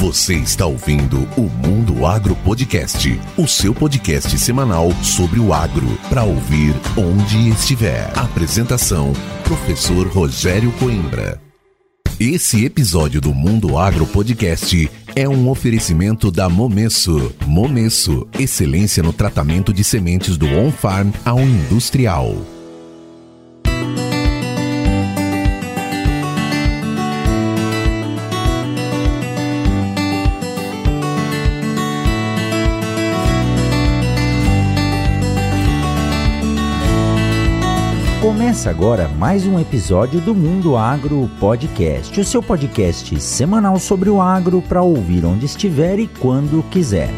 Você está ouvindo o Mundo Agro Podcast, o seu podcast semanal sobre o agro, para ouvir onde estiver. Apresentação: Professor Rogério Coimbra. Esse episódio do Mundo Agro Podcast é um oferecimento da Momesso. Momesso, excelência no tratamento de sementes do on-farm ao industrial. Começa agora mais um episódio do Mundo Agro Podcast, o seu podcast semanal sobre o agro para ouvir onde estiver e quando quiser.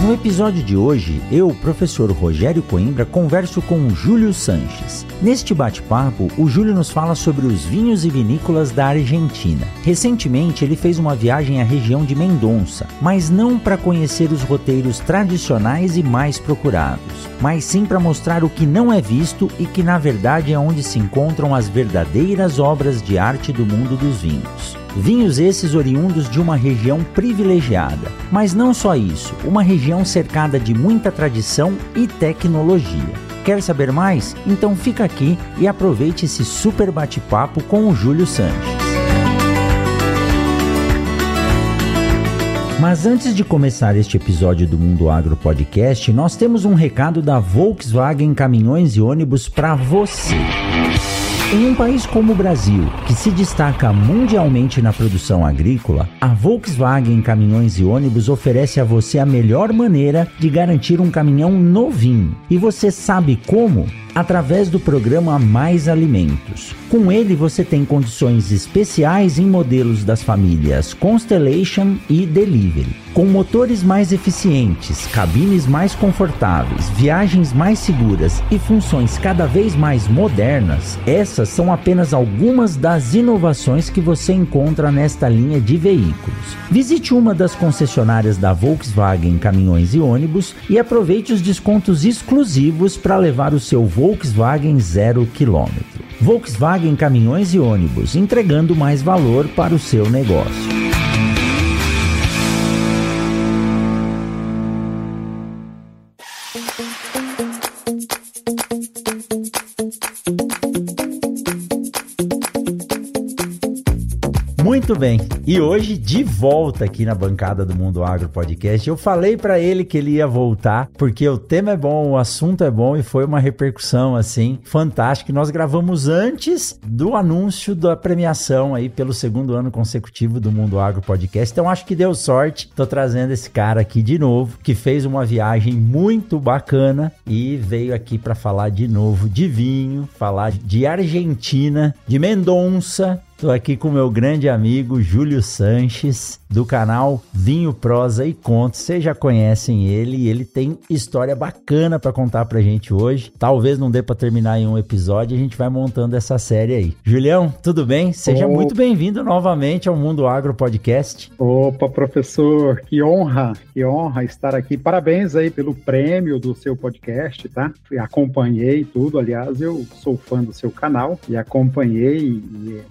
No episódio de hoje, eu, professor Rogério Coimbra, converso com Júlio Sanches. Neste bate-papo, o Júlio nos fala sobre os vinhos e vinícolas da Argentina. Recentemente, ele fez uma viagem à região de Mendonça, mas não para conhecer os roteiros tradicionais e mais procurados, mas sim para mostrar o que não é visto e que na verdade é onde se encontram as verdadeiras obras de arte do mundo dos vinhos. Vinhos esses oriundos de uma região privilegiada. Mas não só isso, uma região cercada de muita tradição e tecnologia. Quer saber mais? Então fica aqui e aproveite esse super bate-papo com o Júlio Sanches. Mas antes de começar este episódio do Mundo Agro Podcast, nós temos um recado da Volkswagen Caminhões e Ônibus para você. Em um país como o Brasil, que se destaca mundialmente na produção agrícola, a Volkswagen Caminhões e Ônibus oferece a você a melhor maneira de garantir um caminhão novinho. E você sabe como? através do programa Mais Alimentos. Com ele você tem condições especiais em modelos das famílias Constellation e Delivery. Com motores mais eficientes, cabines mais confortáveis, viagens mais seguras e funções cada vez mais modernas, essas são apenas algumas das inovações que você encontra nesta linha de veículos. Visite uma das concessionárias da Volkswagen Caminhões e Ônibus e aproveite os descontos exclusivos para levar o seu Volkswagen zero quilômetro. Volkswagen Caminhões e Ônibus, entregando mais valor para o seu negócio. Bem. E hoje, de volta aqui na bancada do Mundo Agro Podcast, eu falei para ele que ele ia voltar, porque o tema é bom, o assunto é bom e foi uma repercussão assim fantástica. Nós gravamos antes do anúncio da premiação aí pelo segundo ano consecutivo do Mundo Agro Podcast. Então acho que deu sorte. Tô trazendo esse cara aqui de novo, que fez uma viagem muito bacana e veio aqui para falar de novo de vinho, falar de Argentina, de Mendonça, Estou aqui com meu grande amigo Júlio Sanches, do canal Vinho, Prosa e Contos. Vocês já conhecem ele e ele tem história bacana para contar pra gente hoje. Talvez não dê para terminar em um episódio, a gente vai montando essa série aí. Julião, tudo bem? Seja muito bem-vindo novamente ao Mundo Agro Podcast. Opa, professor, que honra, que honra estar aqui. Parabéns aí pelo prêmio do seu podcast, tá? Acompanhei tudo, aliás, eu sou fã do seu canal e acompanhei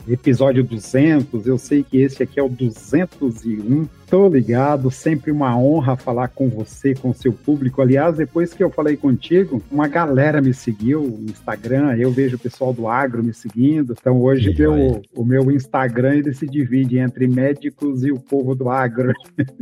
episódios episódio 200, eu sei que esse aqui é o 201 Tô ligado, sempre uma honra falar com você, com seu público. Aliás, depois que eu falei contigo, uma galera me seguiu no Instagram, eu vejo o pessoal do agro me seguindo. Então hoje meu, o meu Instagram ele se divide entre médicos e o povo do agro.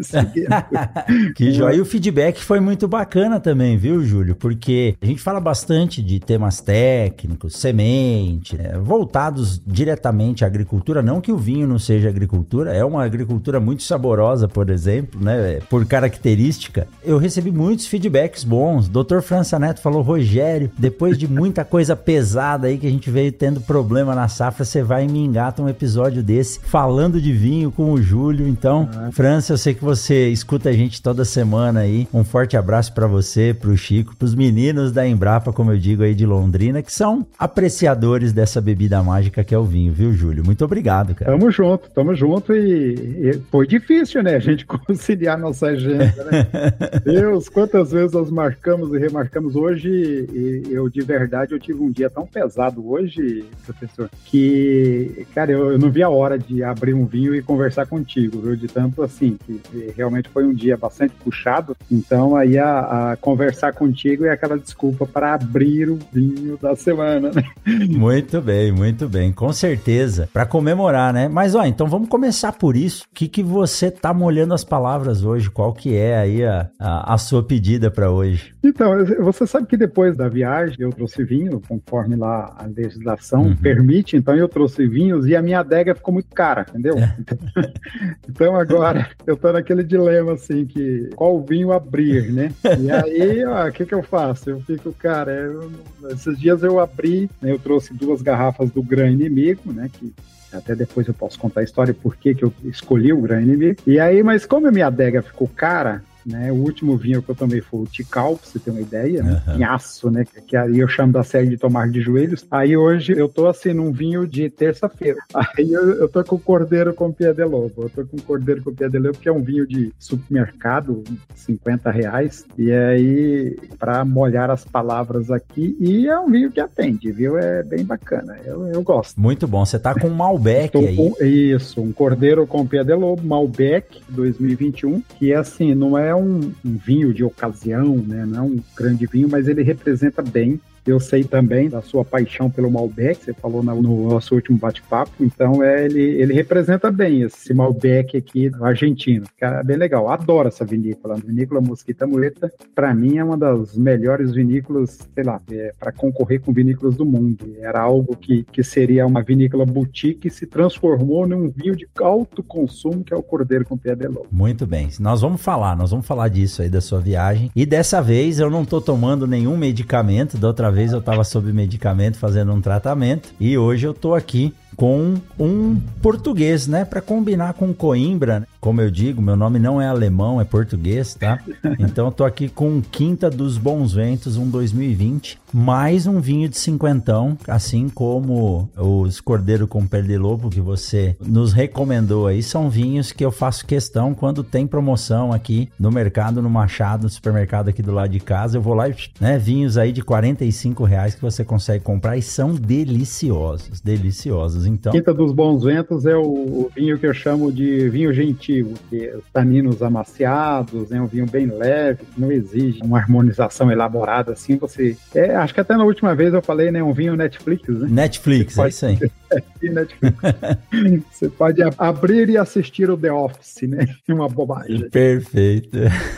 que joia. E o feedback foi muito bacana também, viu, Júlio? Porque a gente fala bastante de temas técnicos, semente, né? voltados diretamente à agricultura. Não que o vinho não seja agricultura, é uma agricultura muito saborosa por exemplo, né? Por característica, eu recebi muitos feedbacks bons. Dr. França Neto falou: Rogério, depois de muita coisa pesada aí que a gente veio tendo problema na safra, você vai e me engata um episódio desse falando de vinho com o Júlio. Então, ah. França, eu sei que você escuta a gente toda semana aí. Um forte abraço para você, pro Chico, pros meninos da Embrapa, como eu digo aí de Londrina, que são apreciadores dessa bebida mágica que é o vinho, viu, Júlio? Muito Muito obrigado, cara. Tamo junto, tamo junto e, e foi difícil, né? A gente conciliar nossa agenda, né? Deus, quantas vezes nós marcamos e remarcamos hoje e eu de verdade eu tive um dia tão pesado hoje, professor, que, cara, eu, eu não vi a hora de abrir um vinho e conversar contigo, viu? De tanto assim, que realmente foi um dia bastante puxado. Então aí a, a conversar contigo é aquela desculpa para abrir o vinho da semana, né? Muito bem, muito bem, com certeza. Para comemorar, né? Mas ó, então vamos começar por isso. O que, que você tá molhando as palavras hoje? Qual que é aí a, a, a sua pedida para hoje? Então, você sabe que depois da viagem eu trouxe vinho, conforme lá a legislação uhum. permite, então eu trouxe vinhos e a minha adega ficou muito cara, entendeu? É. então agora eu tô naquele dilema assim que qual vinho abrir, né? E aí, o que que eu faço? Eu fico, cara, eu, esses dias eu abri, né, eu trouxe duas garrafas do Gran Inimigo, né, que até depois eu posso contar a história por que eu escolhi o Gran Inimigo. E aí, mas como a minha adega ficou cara, né? O último vinho que eu tomei foi o Tikal, pra você ter uma ideia, né? Uhum. Pinhaço, né? Que aí eu chamo da série de tomar de joelhos. Aí hoje eu tô assim num vinho de terça-feira. Aí eu, eu tô com Cordeiro com Pia de Lobo. Eu tô com Cordeiro com Pia de Lobo, que é um vinho de supermercado, 50 reais. E aí, para molhar as palavras aqui, e é um vinho que atende, viu? É bem bacana. Eu, eu gosto. Muito bom. Você tá com um Malbec aí. Com, isso, um Cordeiro com Pia de Lobo, Malbec 2021, que é assim, não é um, um vinho de ocasião, né? Não é um grande vinho, mas ele representa bem eu sei também da sua paixão pelo Malbec, você falou no nosso último bate-papo. Então, é, ele, ele representa bem esse Malbec aqui argentino. Cara, é bem legal. Adoro essa vinícola. A vinícola Mosquita Mueta, para mim, é uma das melhores vinícolas, sei lá, é, para concorrer com vinícolas do mundo. Era algo que, que seria uma vinícola boutique e se transformou num vinho de alto consumo, que é o Cordeiro com Lobo. Muito bem. Nós vamos falar, nós vamos falar disso aí da sua viagem. E dessa vez eu não tô tomando nenhum medicamento. Da outra vez vez eu estava sob medicamento fazendo um tratamento e hoje eu tô aqui com um português, né? Para combinar com Coimbra. Como eu digo, meu nome não é alemão, é português, tá? Então eu tô aqui com Quinta dos Bons Ventos, um 2020, mais um vinho de cinquentão, assim como os Cordeiro com Pele de Lobo que você nos recomendou aí, são vinhos que eu faço questão quando tem promoção aqui no mercado, no Machado, no supermercado aqui do lado de casa, eu vou lá né, vinhos aí de 45 reais que você consegue comprar e são deliciosos, deliciosos. Então... Quinta dos Bons Ventos é o, o vinho que eu chamo de vinho gentil, que é taninos amaciados, é um vinho bem leve, não exige uma harmonização elaborada assim. Você, é, acho que até na última vez eu falei, né, um vinho Netflix, né? Netflix, é isso aí. É, Netflix. você pode abrir e assistir o The Office, né? Uma bobagem. Perfeito.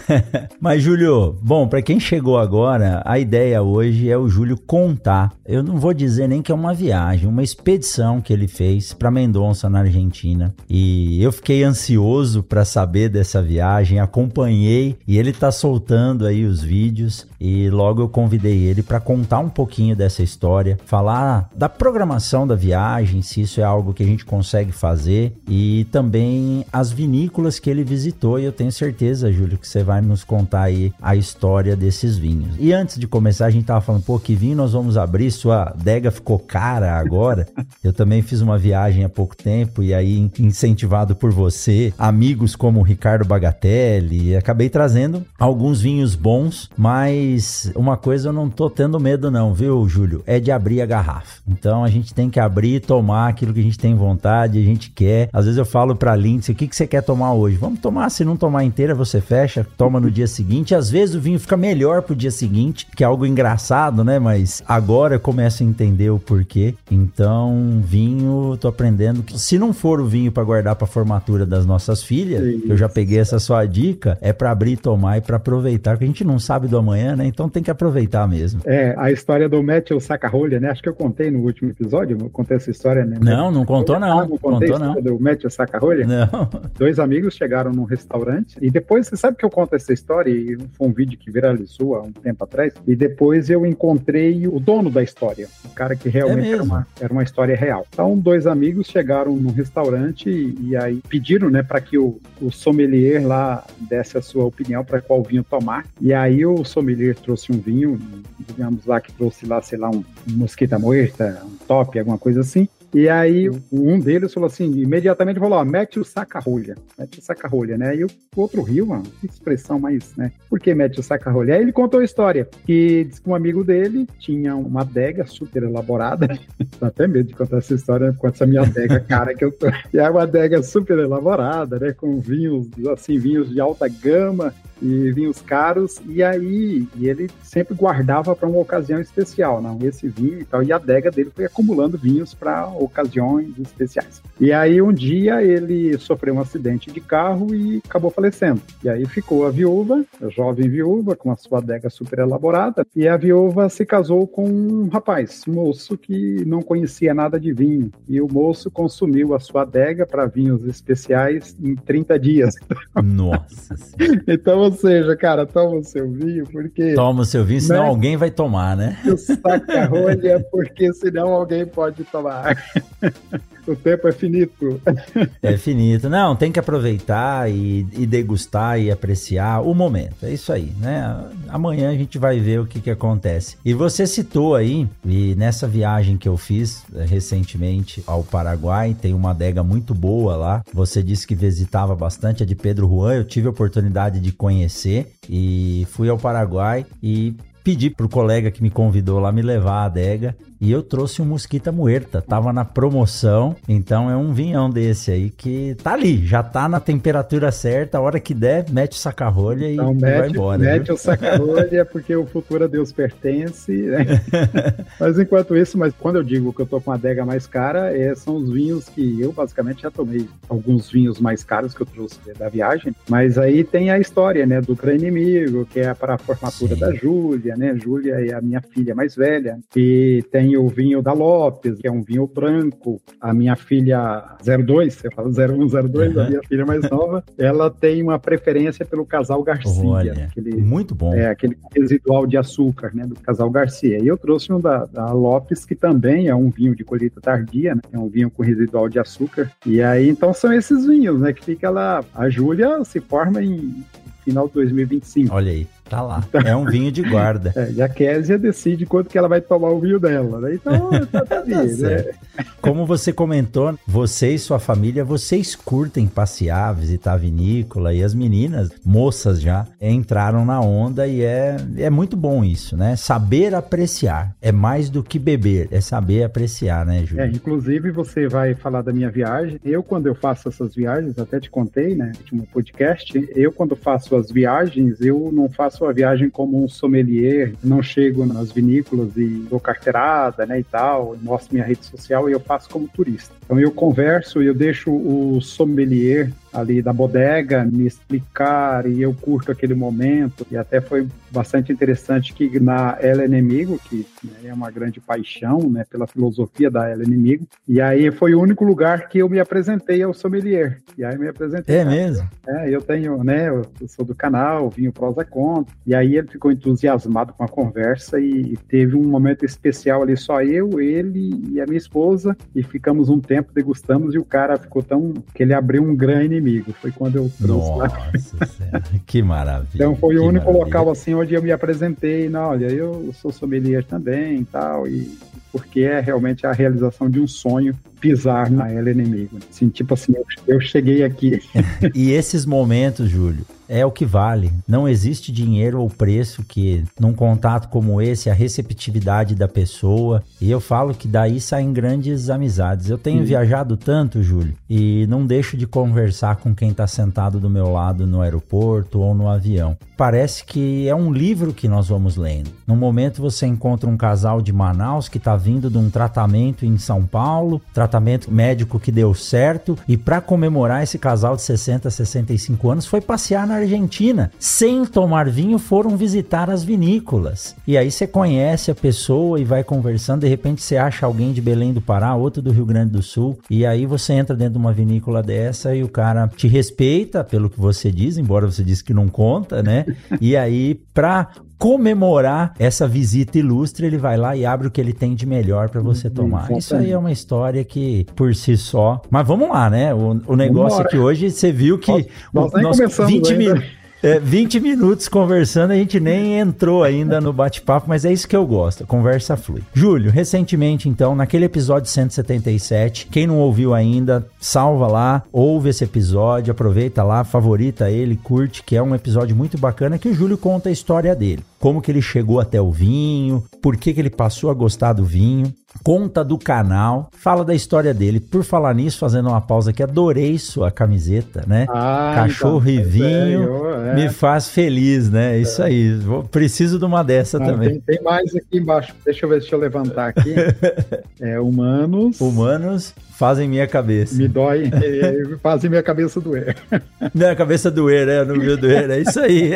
Mas Júlio, bom, para quem chegou agora, a ideia hoje é o Júlio contar. Eu não vou dizer nem que é uma viagem, uma expedição que ele fez para Mendonça, na Argentina. E eu fiquei ansioso para saber dessa viagem, acompanhei e ele tá soltando aí os vídeos e logo eu convidei ele para contar um pouquinho dessa história, falar da programação da viagem, se isso é algo que a gente consegue fazer e também as vinícolas que ele visitou. E eu tenho certeza, Júlio, que você vai nos contar aí a história desses vinhos. E antes de começar, a gente tava falando, pô, que vinho nós vamos abrir? Sua adega ficou cara agora. Eu também fiz uma viagem há pouco tempo e aí incentivado por você, amigos como o Ricardo Bagatelli, acabei trazendo alguns vinhos bons, mas uma coisa eu não tô tendo medo não, viu, Júlio? É de abrir a garrafa. Então a gente tem que abrir tomar aquilo que a gente tem vontade, a gente quer. Às vezes eu falo pra Lindsay, o que, que você quer tomar hoje? Vamos tomar, se não tomar inteira, você fecha, toma no dia seguinte. Às vezes o vinho fica melhor pro dia seguinte, que é algo engraçado, né? Mas agora eu começo a entender o porquê. Então, vinho tô aprendendo que se não for o vinho para guardar para formatura das nossas filhas, eu já peguei essa sua dica, é para abrir e tomar e para aproveitar, porque a gente não sabe do amanhã, né? Então tem que aproveitar mesmo. É, a história do Matthew Sacarolha, né? Acho que eu contei no último episódio, eu contei essa história, né? Não, não contou não. Ah, não contei contou não. Do Matthew Sacarolha? Não. Dois amigos chegaram num restaurante e depois, você sabe que eu conto essa história e foi um vídeo que viralizou há um tempo atrás e depois eu encontrei o dono da história, o cara que realmente é era, uma, era uma história real. Então, dois amigos chegaram num restaurante e, e aí pediram, né, para que o, o, sommelier lá desse a sua opinião para qual vinho tomar. E aí o sommelier trouxe um vinho, digamos lá que trouxe lá, sei lá, um, mosquita muerta, um top, alguma coisa assim. E aí um deles falou assim, imediatamente falou, ó, mete o saca-rolha, mete o saca-rolha, né? E o outro riu, mano, que expressão mais, né? Por que mete o saca-rolha? Aí ele contou a história, que disse que um amigo dele tinha uma adega super elaborada, dá até medo de contar essa história com essa minha adega cara que eu tô. E é uma adega super elaborada, né? Com vinhos, assim, vinhos de alta gama, e vinhos caros, e aí e ele sempre guardava para uma ocasião especial, não, esse vinho e tal, e a adega dele foi acumulando vinhos para ocasiões especiais. E aí um dia ele sofreu um acidente de carro e acabou falecendo. E aí ficou a viúva, a jovem viúva, com a sua adega super elaborada, e a viúva se casou com um rapaz, um moço que não conhecia nada de vinho, e o moço consumiu a sua adega para vinhos especiais em 30 dias. Nossa. então ou seja, cara, toma o seu vinho, porque. Toma o seu vinho, senão né? alguém vai tomar, né? O saca-rolha, porque senão alguém pode tomar. o tempo é finito. É finito. Não, tem que aproveitar e, e, degustar e apreciar o momento. É isso aí, né? Amanhã a gente vai ver o que, que acontece. E você citou aí, e nessa viagem que eu fiz eh, recentemente ao Paraguai, tem uma adega muito boa lá. Você disse que visitava bastante a de Pedro Juan. Eu tive a oportunidade de conhecer conhecer e fui ao Paraguai e pedi pro colega que me convidou lá me levar a adega e eu trouxe um Mosquita Muerta, tava na promoção, então é um vinhão desse aí que tá ali, já tá na temperatura certa, a hora que der, mete o saca-rolha então, e, mete, vai embora. Mete viu? o saca-rolha porque o futuro a Deus pertence, né? mas enquanto isso, mas quando eu digo que eu tô com a adega mais cara, é, são os vinhos que eu basicamente já tomei, alguns vinhos mais caros que eu trouxe da viagem, mas aí tem a história, né, do grande inimigo, que é para a formatura Sim. da Júlia, né? Júlia é a minha filha mais velha, e tem tem o vinho da Lopes, que é um vinho branco. A minha filha 02, você fala 0102, uhum. a minha filha mais nova, ela tem uma preferência pelo casal Garcia. Olha, aquele, muito bom. É, aquele residual de açúcar, né, do casal Garcia. E eu trouxe um da, da Lopes, que também é um vinho de colheita tardia, né, é um vinho com residual de açúcar. E aí, então, são esses vinhos, né, que fica lá. A Júlia se forma em final de 2025. Olha aí. Tá lá. É um vinho de guarda. É, e a Késia decide quanto que ela vai tomar o vinho dela. Né? Então, tá, tá, né? Como você comentou, você e sua família, vocês curtem passear, visitar a vinícola e as meninas, moças já, entraram na onda e é, é muito bom isso, né? Saber apreciar. É mais do que beber, é saber apreciar, né, Júlio? É, inclusive você vai falar da minha viagem. Eu, quando eu faço essas viagens, até te contei, né, no último podcast, eu, quando faço as viagens, eu não faço faço a viagem como um sommelier, não chego nas vinícolas e dou carteirada, né, e tal, mostro minha rede social e eu faço como turista. Então eu converso e eu deixo o sommelier ali da bodega me explicar e eu curto aquele momento e até foi bastante interessante que na Ela Inimigo, que né, é uma grande paixão né, pela filosofia da Ela Inimigo, e aí foi o único lugar que eu me apresentei ao sommelier. E aí me apresentei. É mesmo? É, eu tenho, né, eu sou do canal, vinho prosa conta, e aí ele ficou entusiasmado com a conversa e teve um momento especial ali, só eu, ele e a minha esposa, e ficamos um tempo, degustamos, e o cara ficou tão, que ele abriu um grande inimigo. Foi quando eu trouxe Nossa lá. que maravilha. Então foi o único maravilha. local assim onde eu me apresentei, não, olha, eu sou sommelier também e tal, e porque é realmente a realização de um sonho pisar na ela inimigo. Assim, tipo assim, eu cheguei aqui. e esses momentos, Júlio, é o que vale. Não existe dinheiro ou preço que, num contato como esse, a receptividade da pessoa. E eu falo que daí saem grandes amizades. Eu tenho viajado tanto, Júlio, e não deixo de conversar com quem está sentado do meu lado no aeroporto ou no avião. Parece que é um livro que nós vamos lendo. No momento você encontra um casal de Manaus que está vindo de um tratamento em São Paulo, tratamento médico que deu certo, e para comemorar esse casal de 60, 65 anos, foi passear na Argentina. Sem tomar vinho, foram visitar as vinícolas. E aí você conhece a pessoa e vai conversando. De repente você acha alguém de Belém do Pará, outro do Rio Grande do Sul. E aí você entra dentro de uma vinícola dessa e o cara te respeita pelo que você diz, embora você disse que não conta, né? E aí, pra comemorar essa visita ilustre, ele vai lá e abre o que ele tem de melhor para você uhum, tomar. Isso aí é uma história que, por si só. Mas vamos lá, né? O, o negócio aqui hoje, você viu que nós, nós o nosso 20 minutos. É, 20 minutos conversando, a gente nem entrou ainda no bate-papo, mas é isso que eu gosto, conversa flui. Júlio, recentemente então, naquele episódio 177, quem não ouviu ainda, salva lá, ouve esse episódio, aproveita lá, favorita ele, curte, que é um episódio muito bacana que o Júlio conta a história dele. Como que ele chegou até o vinho, por que que ele passou a gostar do vinho conta do canal, fala da história dele. Por falar nisso, fazendo uma pausa aqui, adorei sua camiseta, né? Ah, Cachorro então, e vinho é, é. me faz feliz, né? É. Isso aí. Vou, preciso de uma dessa Não, também. Tem, tem, mais aqui embaixo. Deixa eu ver, deixa eu levantar aqui. é humanos. Humanos fazem minha cabeça. Me dói, fazem minha cabeça doer. Minha cabeça doer, né? Não viu doer, é isso aí.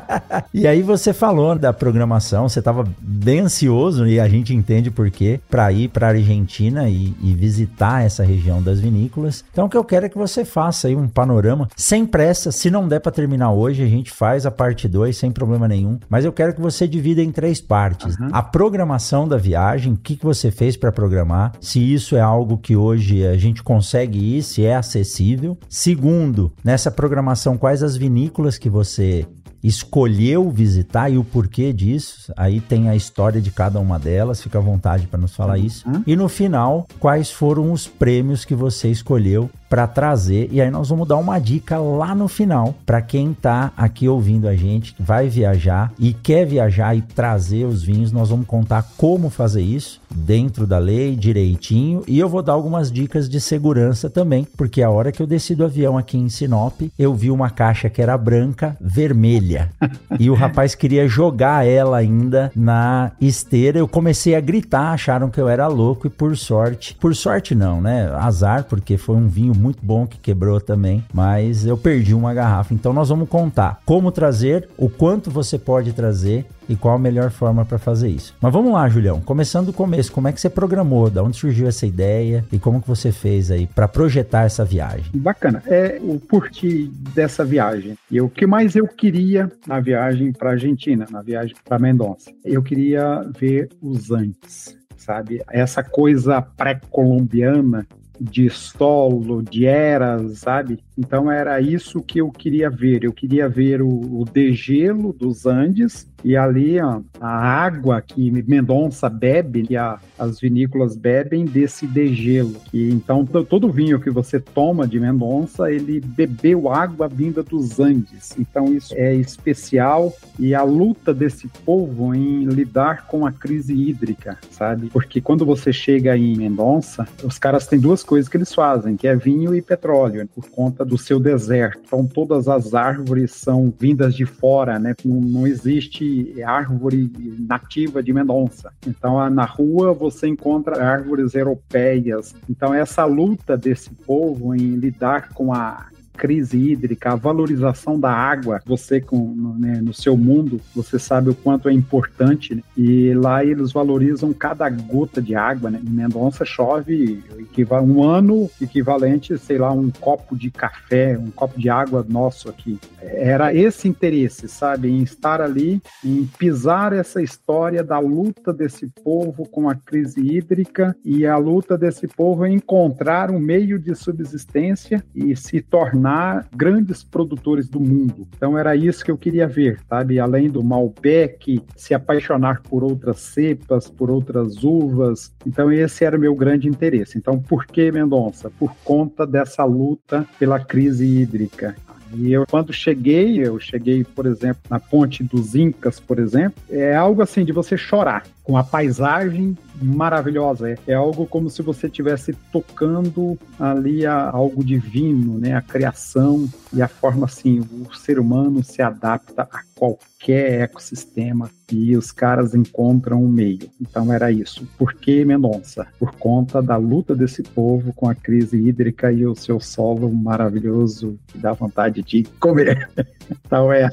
e aí você falou da programação, você estava bem ansioso e a gente entende por quê, para ir para a Argentina e, e, visitar essa região das vinícolas. Então o que eu quero é que você faça aí um panorama sem pressa, se não der para terminar hoje, a gente faz a parte 2 sem problema nenhum, mas eu quero que você divida em três partes. Uhum. A programação da viagem, o que, que você fez para programar, se isso é algo que hoje hoje a gente consegue ir, se é acessível. Segundo, nessa programação, quais as vinícolas que você escolheu visitar e o porquê disso. Aí tem a história de cada uma delas, fica à vontade para nos falar isso. E no final, quais foram os prêmios que você escolheu para trazer. E aí nós vamos dar uma dica lá no final para quem tá aqui ouvindo a gente, vai viajar e quer viajar e trazer os vinhos. Nós vamos contar como fazer isso dentro da lei, direitinho, e eu vou dar algumas dicas de segurança também, porque a hora que eu desci do avião aqui em Sinop, eu vi uma caixa que era branca, vermelha, e o rapaz queria jogar ela ainda na esteira. Eu comecei a gritar, acharam que eu era louco e por sorte, por sorte não, né? Azar, porque foi um vinho muito bom que quebrou também, mas eu perdi uma garrafa. Então nós vamos contar como trazer, o quanto você pode trazer e qual a melhor forma para fazer isso. Mas vamos lá, Julião, começando do começo, como é que você programou, da onde surgiu essa ideia e como que você fez aí para projetar essa viagem? Bacana, é o porquê dessa viagem. E o que mais eu queria na viagem para Argentina, na viagem para Mendonça, eu queria ver os Andes sabe? Essa coisa pré-colombiana de solo, de eras, sabe? Então era isso que eu queria ver. Eu queria ver o, o degelo dos Andes e ali ó, a água que Mendonça bebe, que a, as vinícolas bebem desse degelo. E então todo vinho que você toma de Mendonça, ele bebeu água vinda dos Andes. Então isso é especial e a luta desse povo em lidar com a crise hídrica, sabe? Porque quando você chega em Mendonça, os caras têm duas coisas que eles fazem, que é vinho e petróleo, por conta do seu deserto. Então todas as árvores são vindas de fora, né? Não, não existe árvore nativa de Mendonça. Então, na rua você encontra árvores europeias. Então, essa luta desse povo em lidar com a crise hídrica, a valorização da água, você com, né, no seu mundo, você sabe o quanto é importante, né? e lá eles valorizam cada gota de água, né? Em Mendonça chove um ano equivalente, sei lá, um copo de café, um copo de água nosso aqui. Era esse interesse, sabe, em estar ali, em pisar essa história da luta desse povo com a crise hídrica e a luta desse povo em encontrar um meio de subsistência e se tornar tornar grandes produtores do mundo. Então era isso que eu queria ver, sabe? Além do Malbec, se apaixonar por outras cepas, por outras uvas. Então esse era o meu grande interesse. Então por que Mendonça? Por conta dessa luta pela crise hídrica. E eu, quando cheguei, eu cheguei, por exemplo, na Ponte dos Incas, por exemplo, é algo assim de você chorar com a paisagem maravilhosa. É, é algo como se você estivesse tocando ali a, algo divino, né? A criação e a forma assim, o ser humano se adapta a qualquer ecossistema e os caras encontram um meio. Então era isso. Por que Mendonça? Por conta da luta desse povo com a crise hídrica e o seu solo maravilhoso que dá vontade de comer. Então é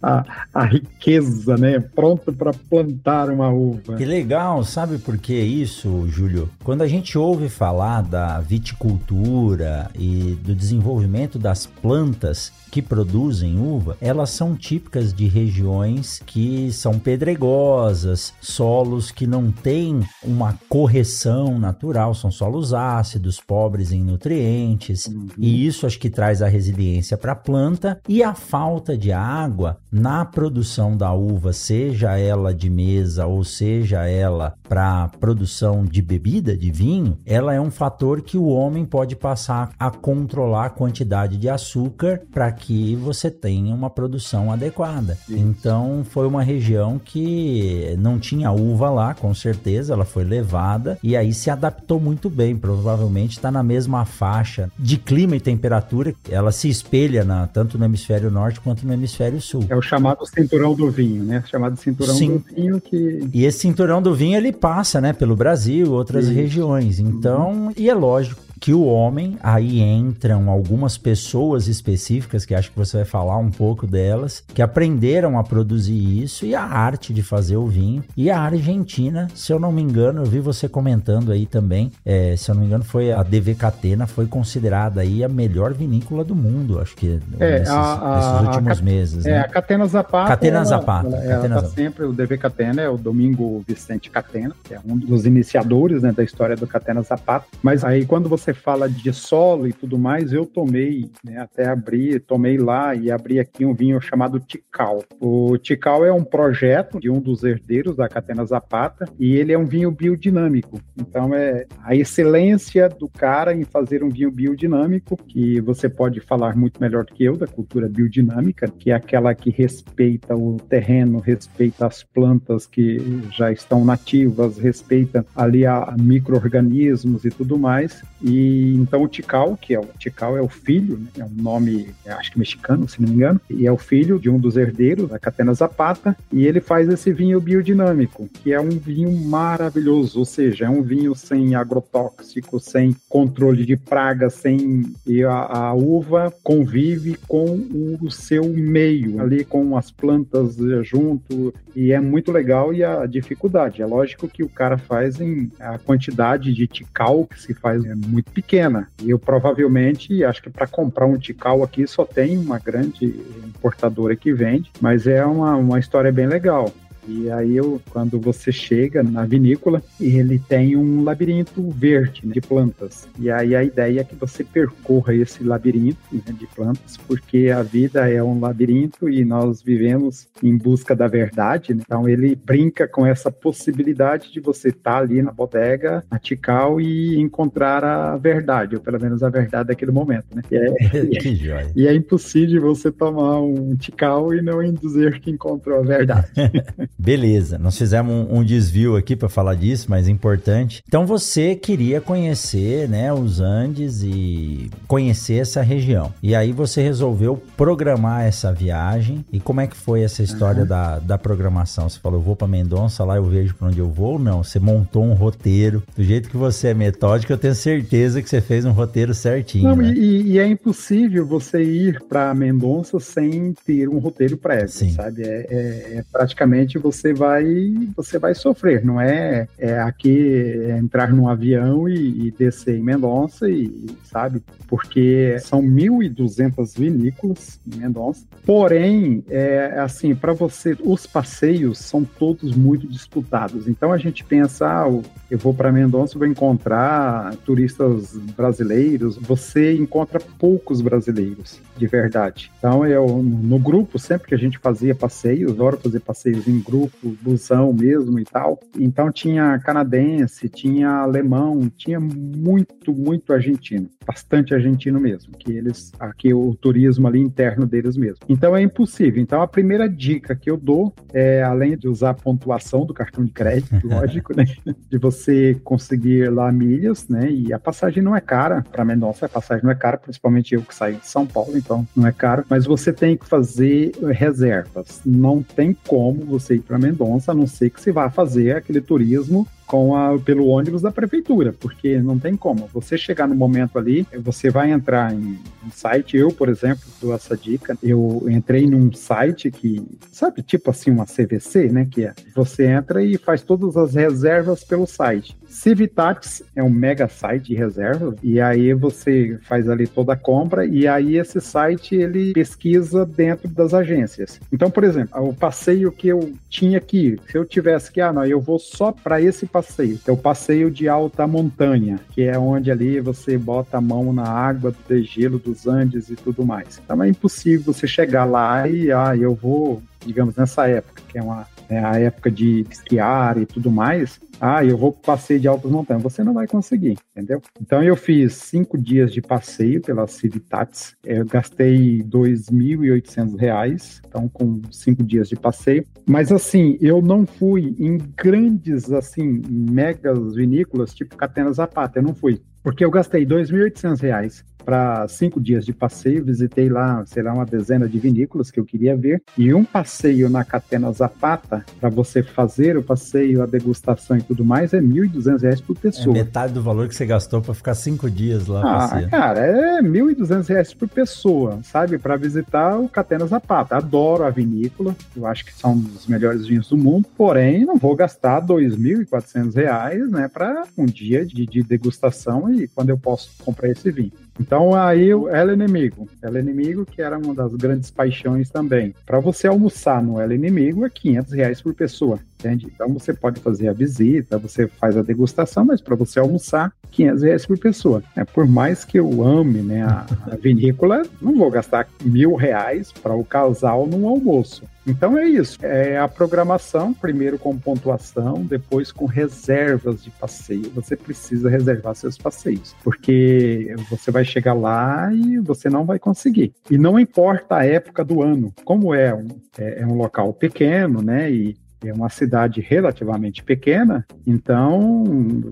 a, a riqueza, né? Pronto para plantar uma uva. Que legal, sabe por que isso, Júlio? Quando a gente ouve falar da viticultura e do desenvolvimento das plantas, que produzem uva, elas são típicas de regiões que são pedregosas, solos que não têm uma correção natural, são solos ácidos, pobres em nutrientes, uhum. e isso acho que traz a resiliência para a planta e a falta de água na produção da uva, seja ela de mesa ou seja ela para produção de bebida, de vinho, ela é um fator que o homem pode passar a controlar a quantidade de açúcar para que você tenha uma produção adequada. Então foi uma região que não tinha uva lá, com certeza, ela foi levada e aí se adaptou muito bem. Provavelmente está na mesma faixa de clima e temperatura. Ela se espelha na, tanto no hemisfério norte quanto no hemisfério sul. É o chamado cinturão do vinho, né? Chamado cinturão Sim. do vinho que. E esse cinturão do vinho ele passa, né, pelo Brasil, outras Isso. regiões. Então, e é lógico que o homem, aí entram algumas pessoas específicas, que acho que você vai falar um pouco delas, que aprenderam a produzir isso e a arte de fazer o vinho. E a Argentina, se eu não me engano, eu vi você comentando aí também, é, se eu não me engano, foi a DV Catena, foi considerada aí a melhor vinícola do mundo, acho que é, nesses, a, nesses últimos a, meses. É, né? a Catena Zapata. Catena Zapata. Ela, ela, ela tá sempre, o DV Catena é o Domingo Vicente Catena, que é um dos iniciadores né, da história do Catena Zapata. Mas aí quando você você fala de solo e tudo mais, eu tomei, né, até abri, tomei lá e abri aqui um vinho chamado Tikal. O Tikal é um projeto de um dos herdeiros da Catena Zapata e ele é um vinho biodinâmico. Então é a excelência do cara em fazer um vinho biodinâmico, que você pode falar muito melhor que eu da cultura biodinâmica, que é aquela que respeita o terreno, respeita as plantas que já estão nativas, respeita ali a micro-organismos e tudo mais. E então o Tikal, que é o Tikal é o filho, né, é um nome, acho que mexicano, se não me engano, e é o filho de um dos herdeiros da Catena Zapata, e ele faz esse vinho biodinâmico, que é um vinho maravilhoso, ou seja, é um vinho sem agrotóxico, sem controle de pragas, sem e a, a uva convive com o seu meio, ali com as plantas junto, e é muito legal e a dificuldade. É lógico que o cara faz em a quantidade de Tikal que se faz é muito pequena. E eu provavelmente, acho que para comprar um Tikal aqui só tem uma grande importadora que vende, mas é uma, uma história bem legal. E aí, eu, quando você chega na vinícola, ele tem um labirinto verde né, de plantas. E aí a ideia é que você percorra esse labirinto né, de plantas, porque a vida é um labirinto e nós vivemos em busca da verdade. Né? Então ele brinca com essa possibilidade de você estar tá ali na bodega, na Tikal e encontrar a verdade, ou pelo menos a verdade daquele momento. Né? E, é, que joia. e é impossível você tomar um Tikal e não dizer que encontrou a verdade. Beleza, nós fizemos um, um desvio aqui para falar disso, mas importante. Então você queria conhecer, né, os Andes e conhecer essa região. E aí você resolveu programar essa viagem. E como é que foi essa história uhum. da, da programação? Você falou, eu vou para Mendonça, lá eu vejo para onde eu vou ou não? Você montou um roteiro. Do jeito que você é metódico, eu tenho certeza que você fez um roteiro certinho. Não, né? e, e, é impossível você ir para Mendonça sem ter um roteiro prévio, Sim. sabe? É, é, é praticamente você vai você vai sofrer, não é, é aqui é entrar num avião e, e, descer em Mendonça e sabe, porque são 1.200 vinícolas em Mendonça. Porém, é assim, para você os passeios são todos muito disputados. Então a gente pensa, ah, eu vou para Mendonça, vou encontrar turistas brasileiros. Você encontra poucos brasileiros de verdade. Então eu no grupo sempre que a gente fazia passeios, adoro fazer passeios em grupo busão mesmo e tal. Então tinha canadense, tinha alemão, tinha muito, muito argentino, bastante argentino mesmo, que eles, aqui o turismo ali interno deles mesmo. Então é impossível. Então a primeira dica que eu dou é, além de usar a pontuação do cartão de crédito, lógico, né, de você conseguir lá milhas, né, e a passagem não é cara, para Mendonça a passagem não é cara, principalmente eu que saio de São Paulo, então não é caro, mas você tem que fazer reservas. Não tem como você ir para Mendonça, a não ser que você vá fazer aquele turismo com a, pelo ônibus da prefeitura, porque não tem como. Você chegar no momento ali, você vai entrar em um site, eu, por exemplo, dou essa dica, eu entrei num site que, sabe, tipo assim, uma CVC, né, que é, você entra e faz todas as reservas pelo site. Civitatis é um mega site de reserva e aí você faz ali toda a compra e aí esse site ele pesquisa dentro das agências. Então, por exemplo, o passeio que eu tinha aqui, se eu tivesse que, ah, não, eu vou só para esse passeio, que é o passeio de alta montanha, que é onde ali você bota a mão na água do degelo dos Andes e tudo mais. Então é impossível você chegar lá e, ah, eu vou, digamos, nessa época, que é uma é a época de esquiar e tudo mais, ah, eu vou passeio de altas montanhas. Você não vai conseguir, entendeu? Então eu fiz cinco dias de passeio pela Civitatis. Eu gastei R$ 2.800, então com cinco dias de passeio. Mas assim, eu não fui em grandes, assim, megas vinícolas, tipo Catena Zapata, eu não fui. Porque eu gastei R$ 2.800 para cinco dias de passeio, visitei lá, sei lá, uma dezena de vinícolas que eu queria ver, e um passeio na Catena Zapata, para você fazer o passeio, a degustação e tudo mais, é R$ 1.200 por pessoa. É metade do valor que você gastou para ficar cinco dias lá. Ah, cara, é R$ 1.200 por pessoa, sabe? Para visitar o Catena Zapata. Adoro a vinícola, eu acho que são os melhores vinhos do mundo, porém, não vou gastar R$ 2.400, né, para um dia de, de degustação e quando eu posso comprar esse vinho. Então aí ela inimigo, ela inimigo que era uma das grandes paixões também. Para você almoçar no ela inimigo é 500 reais por pessoa, entende? Então você pode fazer a visita, você faz a degustação, mas para você almoçar 500 reais por pessoa. É por mais que eu ame né a, a vinícola, não vou gastar mil reais para o casal num almoço. Então é isso. É a programação, primeiro com pontuação, depois com reservas de passeio. Você precisa reservar seus passeios, porque você vai chegar lá e você não vai conseguir. E não importa a época do ano, como é um, é, é um local pequeno, né? E é uma cidade relativamente pequena, então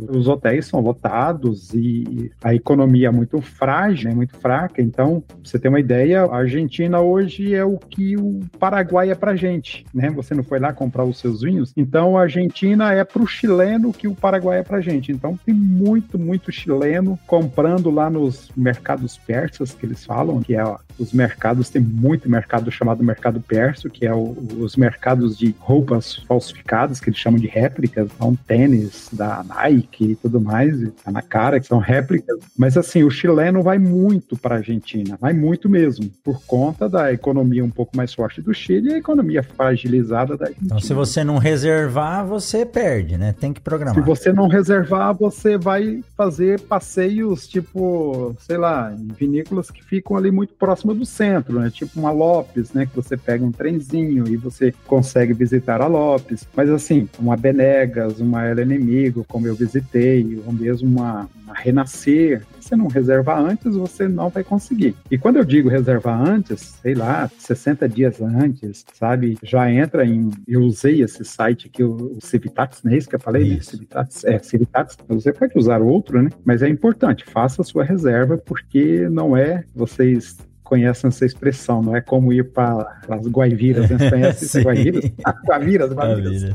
os hotéis são lotados e a economia é muito frágil, é muito fraca. Então, pra você ter uma ideia, a Argentina hoje é o que o Paraguai é para gente, né? Você não foi lá comprar os seus vinhos, então a Argentina é para o chileno que o Paraguai é para gente. Então tem muito, muito chileno comprando lá nos mercados persas que eles falam, que é ó, os mercados tem muito mercado chamado mercado perso, que é o, os mercados de roupas falsificados, que eles chamam de réplicas, são tênis da Nike e tudo mais, e tá na cara que são réplicas. Mas assim, o chileno vai muito para a Argentina, vai muito mesmo, por conta da economia um pouco mais forte do Chile e a economia fragilizada da Argentina. Então, se você não reservar, você perde, né? Tem que programar. Se você não reservar, você vai fazer passeios tipo, sei lá, em vinícolas que ficam ali muito próximo do centro, né? Tipo uma Lopes, né? Que você pega um trenzinho e você consegue visitar a Lopes Lopes, mas assim, uma Benegas, uma Ela Inimigo, como eu visitei, ou mesmo uma, uma Renascer, se você não reservar antes, você não vai conseguir. E quando eu digo reservar antes, sei lá, 60 dias antes, sabe? Já entra em. Eu usei esse site aqui, o, Civitats, não é isso que eu falei? Né? Isso. Civitats, é, Civitats. Você pode usar outro, né? Mas é importante, faça a sua reserva, porque não é vocês conhecem essa expressão, não é como ir para as Guaiviras, né? Você conhece Guaiviras? Guaviras, Guaviras.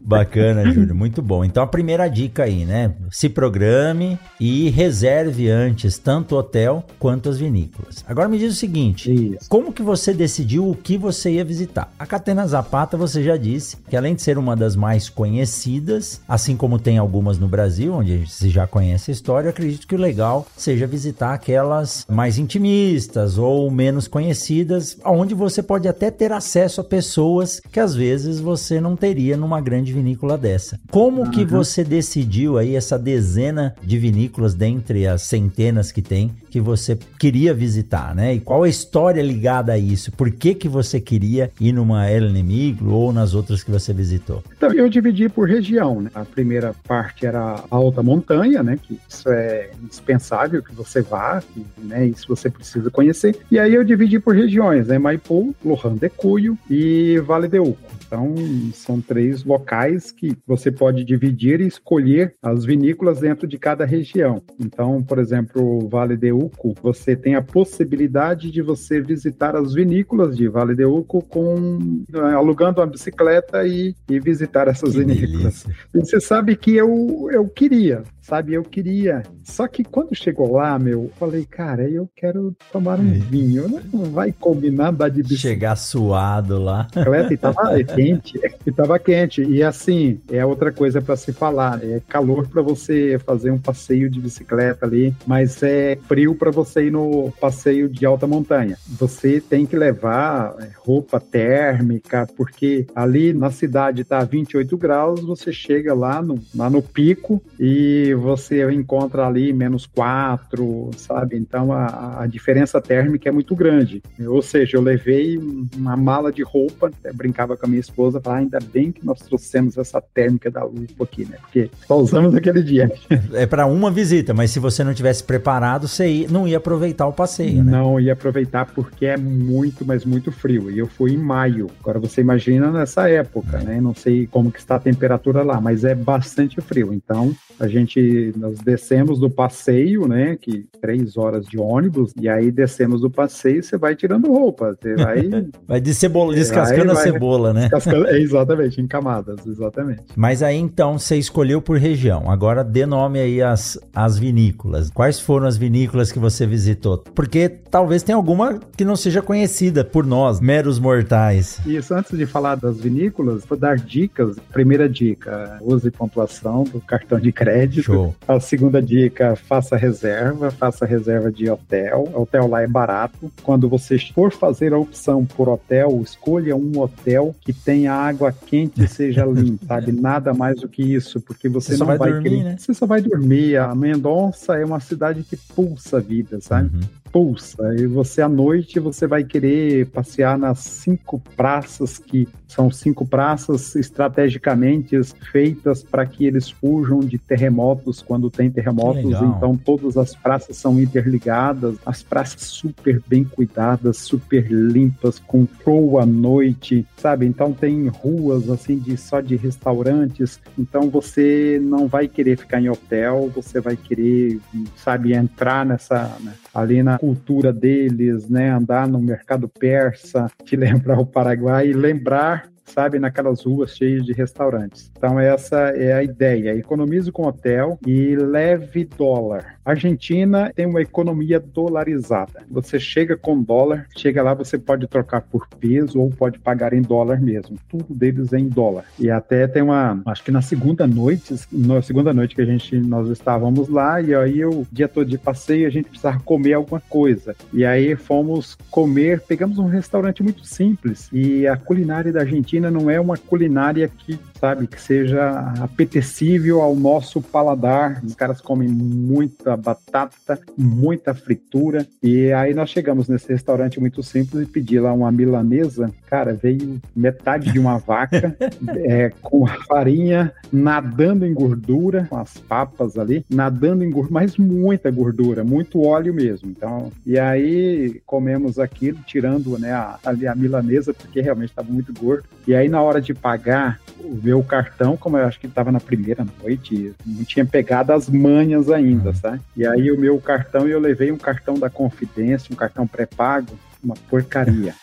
Bacana, Júlio, muito bom. Então a primeira dica aí, né? Se programe e reserve antes tanto o hotel quanto as vinícolas. Agora me diz o seguinte, Isso. como que você decidiu o que você ia visitar? A Catena Zapata, você já disse que além de ser uma das mais conhecidas, assim como tem algumas no Brasil, onde se já conhece a história, acredito que o legal seja visitar aquelas mais intimistas, ou menos conhecidas, onde você pode até ter acesso a pessoas que às vezes você não teria numa grande vinícola dessa. Como uhum. que você decidiu aí essa dezena de vinícolas dentre as centenas que tem que você queria visitar, né? E qual a história ligada a isso? Por que que você queria ir numa El Nemigro ou nas outras que você visitou? Então, eu dividi por região, né? A primeira parte era a alta montanha, né? Que isso é indispensável que você vá, né? Isso você precisa conhecer. E aí eu dividi por regiões, né? Maipu, Lohan de Cuyo e Vale de Uco. Então, são três locais que você pode dividir e escolher as vinícolas dentro de cada região. Então, por exemplo, Vale de Uco, você tem a possibilidade de você visitar as vinícolas de Vale de Uco com alugando uma bicicleta e, e visitar essas que vinícolas. Delícia. E você sabe que eu, eu queria, sabe? Eu queria. Só que quando chegou lá, meu, eu falei, cara, eu quero tomar um vinho. Não vai combinar andar de bicicleta. Chegar suado lá. E tava quente. E tava quente. E assim, é outra coisa para se falar. É calor para você fazer um passeio de bicicleta ali, mas é frio para você ir no passeio de alta montanha. Você tem que levar é, roupa térmica, porque ali na cidade tá 28 graus, você chega lá no, lá no pico e você encontra ali menos 4, sabe? Então a, a diferença térmica é muito grande. Ou seja, eu levei uma mala de roupa, brincava com a minha esposa, falava, ah, ainda bem que nós trouxemos essa térmica da lupa aqui, né? Porque só usamos aquele dia. É para uma visita, mas se você não tivesse preparado, você não ia aproveitar o passeio, né? Não ia aproveitar porque é muito, mas muito frio. E eu fui em maio. Agora você imagina nessa época, né? Não sei como que está a temperatura lá, mas é bastante frio. Então, a gente, nós descemos do passeio, né, que três horas de ônibus, e aí descemos do passeio, você vai tirando roupa, você vai... vai de cebola, descascando vai, a cebola, né? É, exatamente, em camadas, exatamente. Mas aí, então, você escolheu por região, agora dê nome aí as, as vinícolas. Quais foram as vinícolas que você visitou? Porque talvez tenha alguma que não seja conhecida por nós, meros mortais. Isso, antes de falar das vinícolas, vou dar dicas. Primeira dica, use pontuação do cartão de crédito Show. A segunda dica, faça reserva, faça reserva de hotel. O hotel lá é barato. Quando você for fazer a opção por hotel, escolha um hotel que tenha água quente e seja limpo, sabe? Nada mais do que isso, porque você, você não vai, vai dormir, querer... né? Você só vai dormir. A Mendonça é uma cidade que pulsa vida, sabe? Uhum pulsa. E você à noite você vai querer passear nas cinco praças que são cinco praças estrategicamente feitas para que eles fujam de terremotos quando tem terremotos. Então todas as praças são interligadas, as praças super bem cuidadas, super limpas, com show à noite, sabe? Então tem ruas assim de só de restaurantes. Então você não vai querer ficar em hotel, você vai querer, sabe, entrar nessa né, ali na cultura deles, né? Andar no mercado persa, te lembrar o Paraguai e lembrar sabe, naquelas ruas cheias de restaurantes. Então essa é a ideia. Economize com hotel e leve dólar. Argentina tem uma economia dolarizada. Você chega com dólar, chega lá, você pode trocar por peso ou pode pagar em dólar mesmo. Tudo deles é em dólar. E até tem uma, acho que na segunda noite, na segunda noite que a gente nós estávamos lá e aí o dia todo de passeio a gente precisava comer alguma coisa. E aí fomos comer, pegamos um restaurante muito simples e a culinária da Argentina não é uma culinária que sabe? Que seja apetecível ao nosso paladar. Os caras comem muita batata, muita fritura. E aí nós chegamos nesse restaurante muito simples e pedi lá uma milanesa. Cara, veio metade de uma vaca é, com a farinha nadando em gordura, com as papas ali, nadando em gordura, mas muita gordura, muito óleo mesmo. Então, e aí comemos aquilo, tirando né, a, a milanesa, porque realmente estava muito gordo. E aí na hora de pagar, ver o cartão, como eu acho que estava na primeira noite, não tinha pegado as manhas ainda, sabe? E aí o meu cartão, eu levei um cartão da Confidência, um cartão pré-pago, uma porcaria.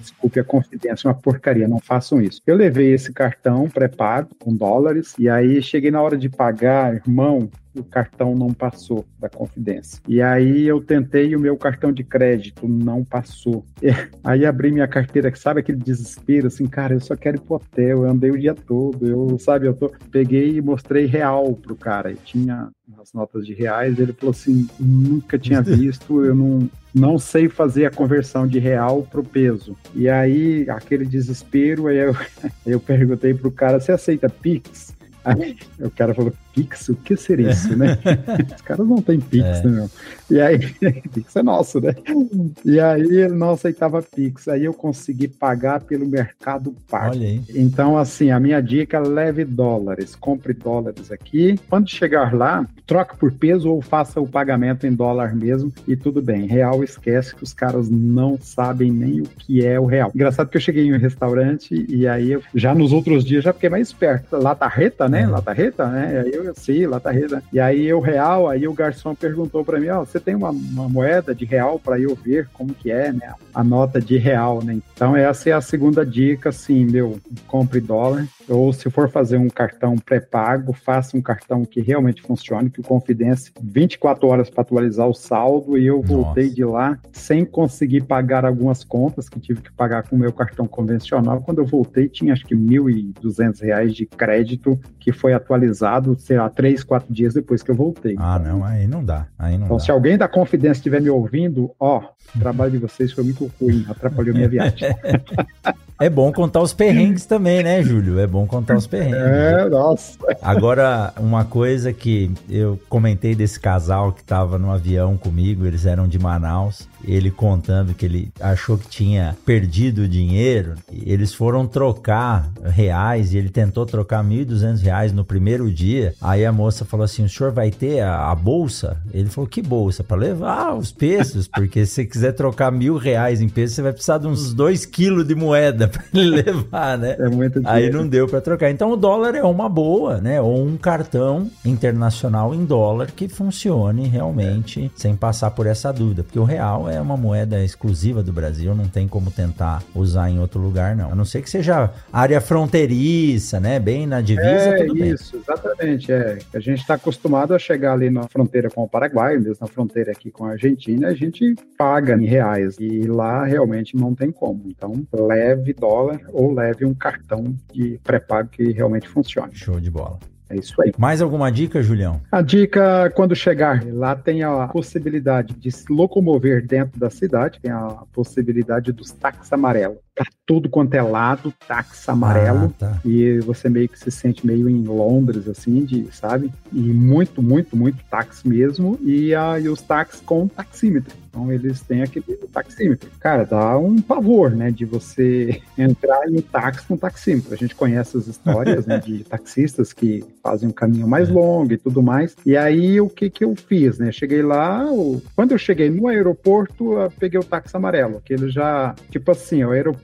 Desculpe a confidência, uma porcaria, não façam isso. Eu levei esse cartão pré-pago com dólares e aí cheguei na hora de pagar, irmão, o cartão não passou da confidência. E aí eu tentei e o meu cartão de crédito não passou. E aí abri minha carteira, sabe aquele desespero assim, cara, eu só quero ir pro hotel, eu andei o dia todo, eu, sabe, eu tô... peguei e mostrei real pro cara, e tinha as notas de reais, ele falou assim, nunca tinha visto, eu não, não sei fazer a conversão de real pro peso. E aí, aquele desespero, aí eu, eu perguntei pro cara, você aceita Pix? Aí o cara falou, Pix, o que seria isso, né? Os caras não têm Pix, é. né, meu? E aí, Pix é nosso, né? E aí ele não aceitava Pix. Aí eu consegui pagar pelo Mercado Pago. Olha aí. Então, assim, a minha dica, leve dólares, compre dólares aqui. Quando chegar lá, troca por peso ou faça o pagamento em dólar mesmo e tudo bem. Real esquece que os caras não sabem nem o que é o real. Engraçado que eu cheguei em um restaurante e aí eu, já nos outros dias já fiquei mais esperto. Latarreta, né? É. Latarreta, né? Aí eu, sim, latarreta. E aí o real, aí o garçom perguntou para mim, ó, oh, você tem uma, uma moeda de real para eu ver como que é, né? A nota de real, né? Então essa é a segunda dica, assim, meu, compre dólar ou se for fazer um cartão pré-pago, faça um cartão que realmente funcione, que o Confidence 24 horas para atualizar o saldo e eu voltei Nossa. de lá sem conseguir pagar algumas contas que tive que pagar com o meu cartão convencional. Quando eu voltei, tinha acho que R$ 1.200 de crédito que foi atualizado, sei lá, três, quatro dias depois que eu voltei. Ah, não, aí não dá. Aí não então, dá. se alguém da Confidência estiver me ouvindo, ó, o trabalho de vocês foi muito ruim, atrapalhou minha viagem. É bom contar os perrengues também, né, Júlio? É bom contar os perrengues. É, nossa. Agora, uma coisa que eu comentei desse casal que estava no avião comigo, eles eram de Manaus, ele contando que ele achou que tinha perdido o dinheiro, eles foram trocar reais e ele tentou trocar 1.200 reais no primeiro dia. Aí a moça falou assim: o senhor vai ter a, a bolsa? Ele falou: que bolsa? Para levar os pesos, porque se você quiser trocar mil reais em pesos, você vai precisar de uns 2 quilos de moeda para ele levar, né? É muito Aí não deu para trocar. Então o dólar é uma boa, né? Ou um cartão internacional em dólar que funcione realmente é. sem passar por essa dúvida, porque o real é uma moeda exclusiva do Brasil, não tem como tentar usar em outro lugar, não. A não ser que seja área fronteiriça, né? Bem na divisa, é, tudo bem. Isso, exatamente. É. A gente está acostumado a chegar ali na fronteira com o Paraguai, mesmo na fronteira aqui com a Argentina, a gente paga em reais e lá realmente não tem como. Então, leve dólar ou leve um cartão de pré-pago que realmente funcione. Show de bola. É isso aí. Mais alguma dica, Julião? A dica, quando chegar lá, tem a possibilidade de se locomover dentro da cidade, tem a possibilidade dos táxis amarelos. Tá tudo quanto é lado, táxi amarelo, ah, tá. e você meio que se sente meio em Londres, assim, de, sabe? E muito, muito, muito táxi mesmo, e, a, e os táxis com taxímetro. Então eles têm aquele taxímetro. Cara, dá um pavor, né, de você entrar em um táxi com taxímetro. A gente conhece as histórias, né, de taxistas que fazem um caminho mais é. longo e tudo mais. E aí o que que eu fiz, né? Cheguei lá, quando eu cheguei no aeroporto, eu peguei o táxi amarelo, que ele já, tipo assim, o aeroporto,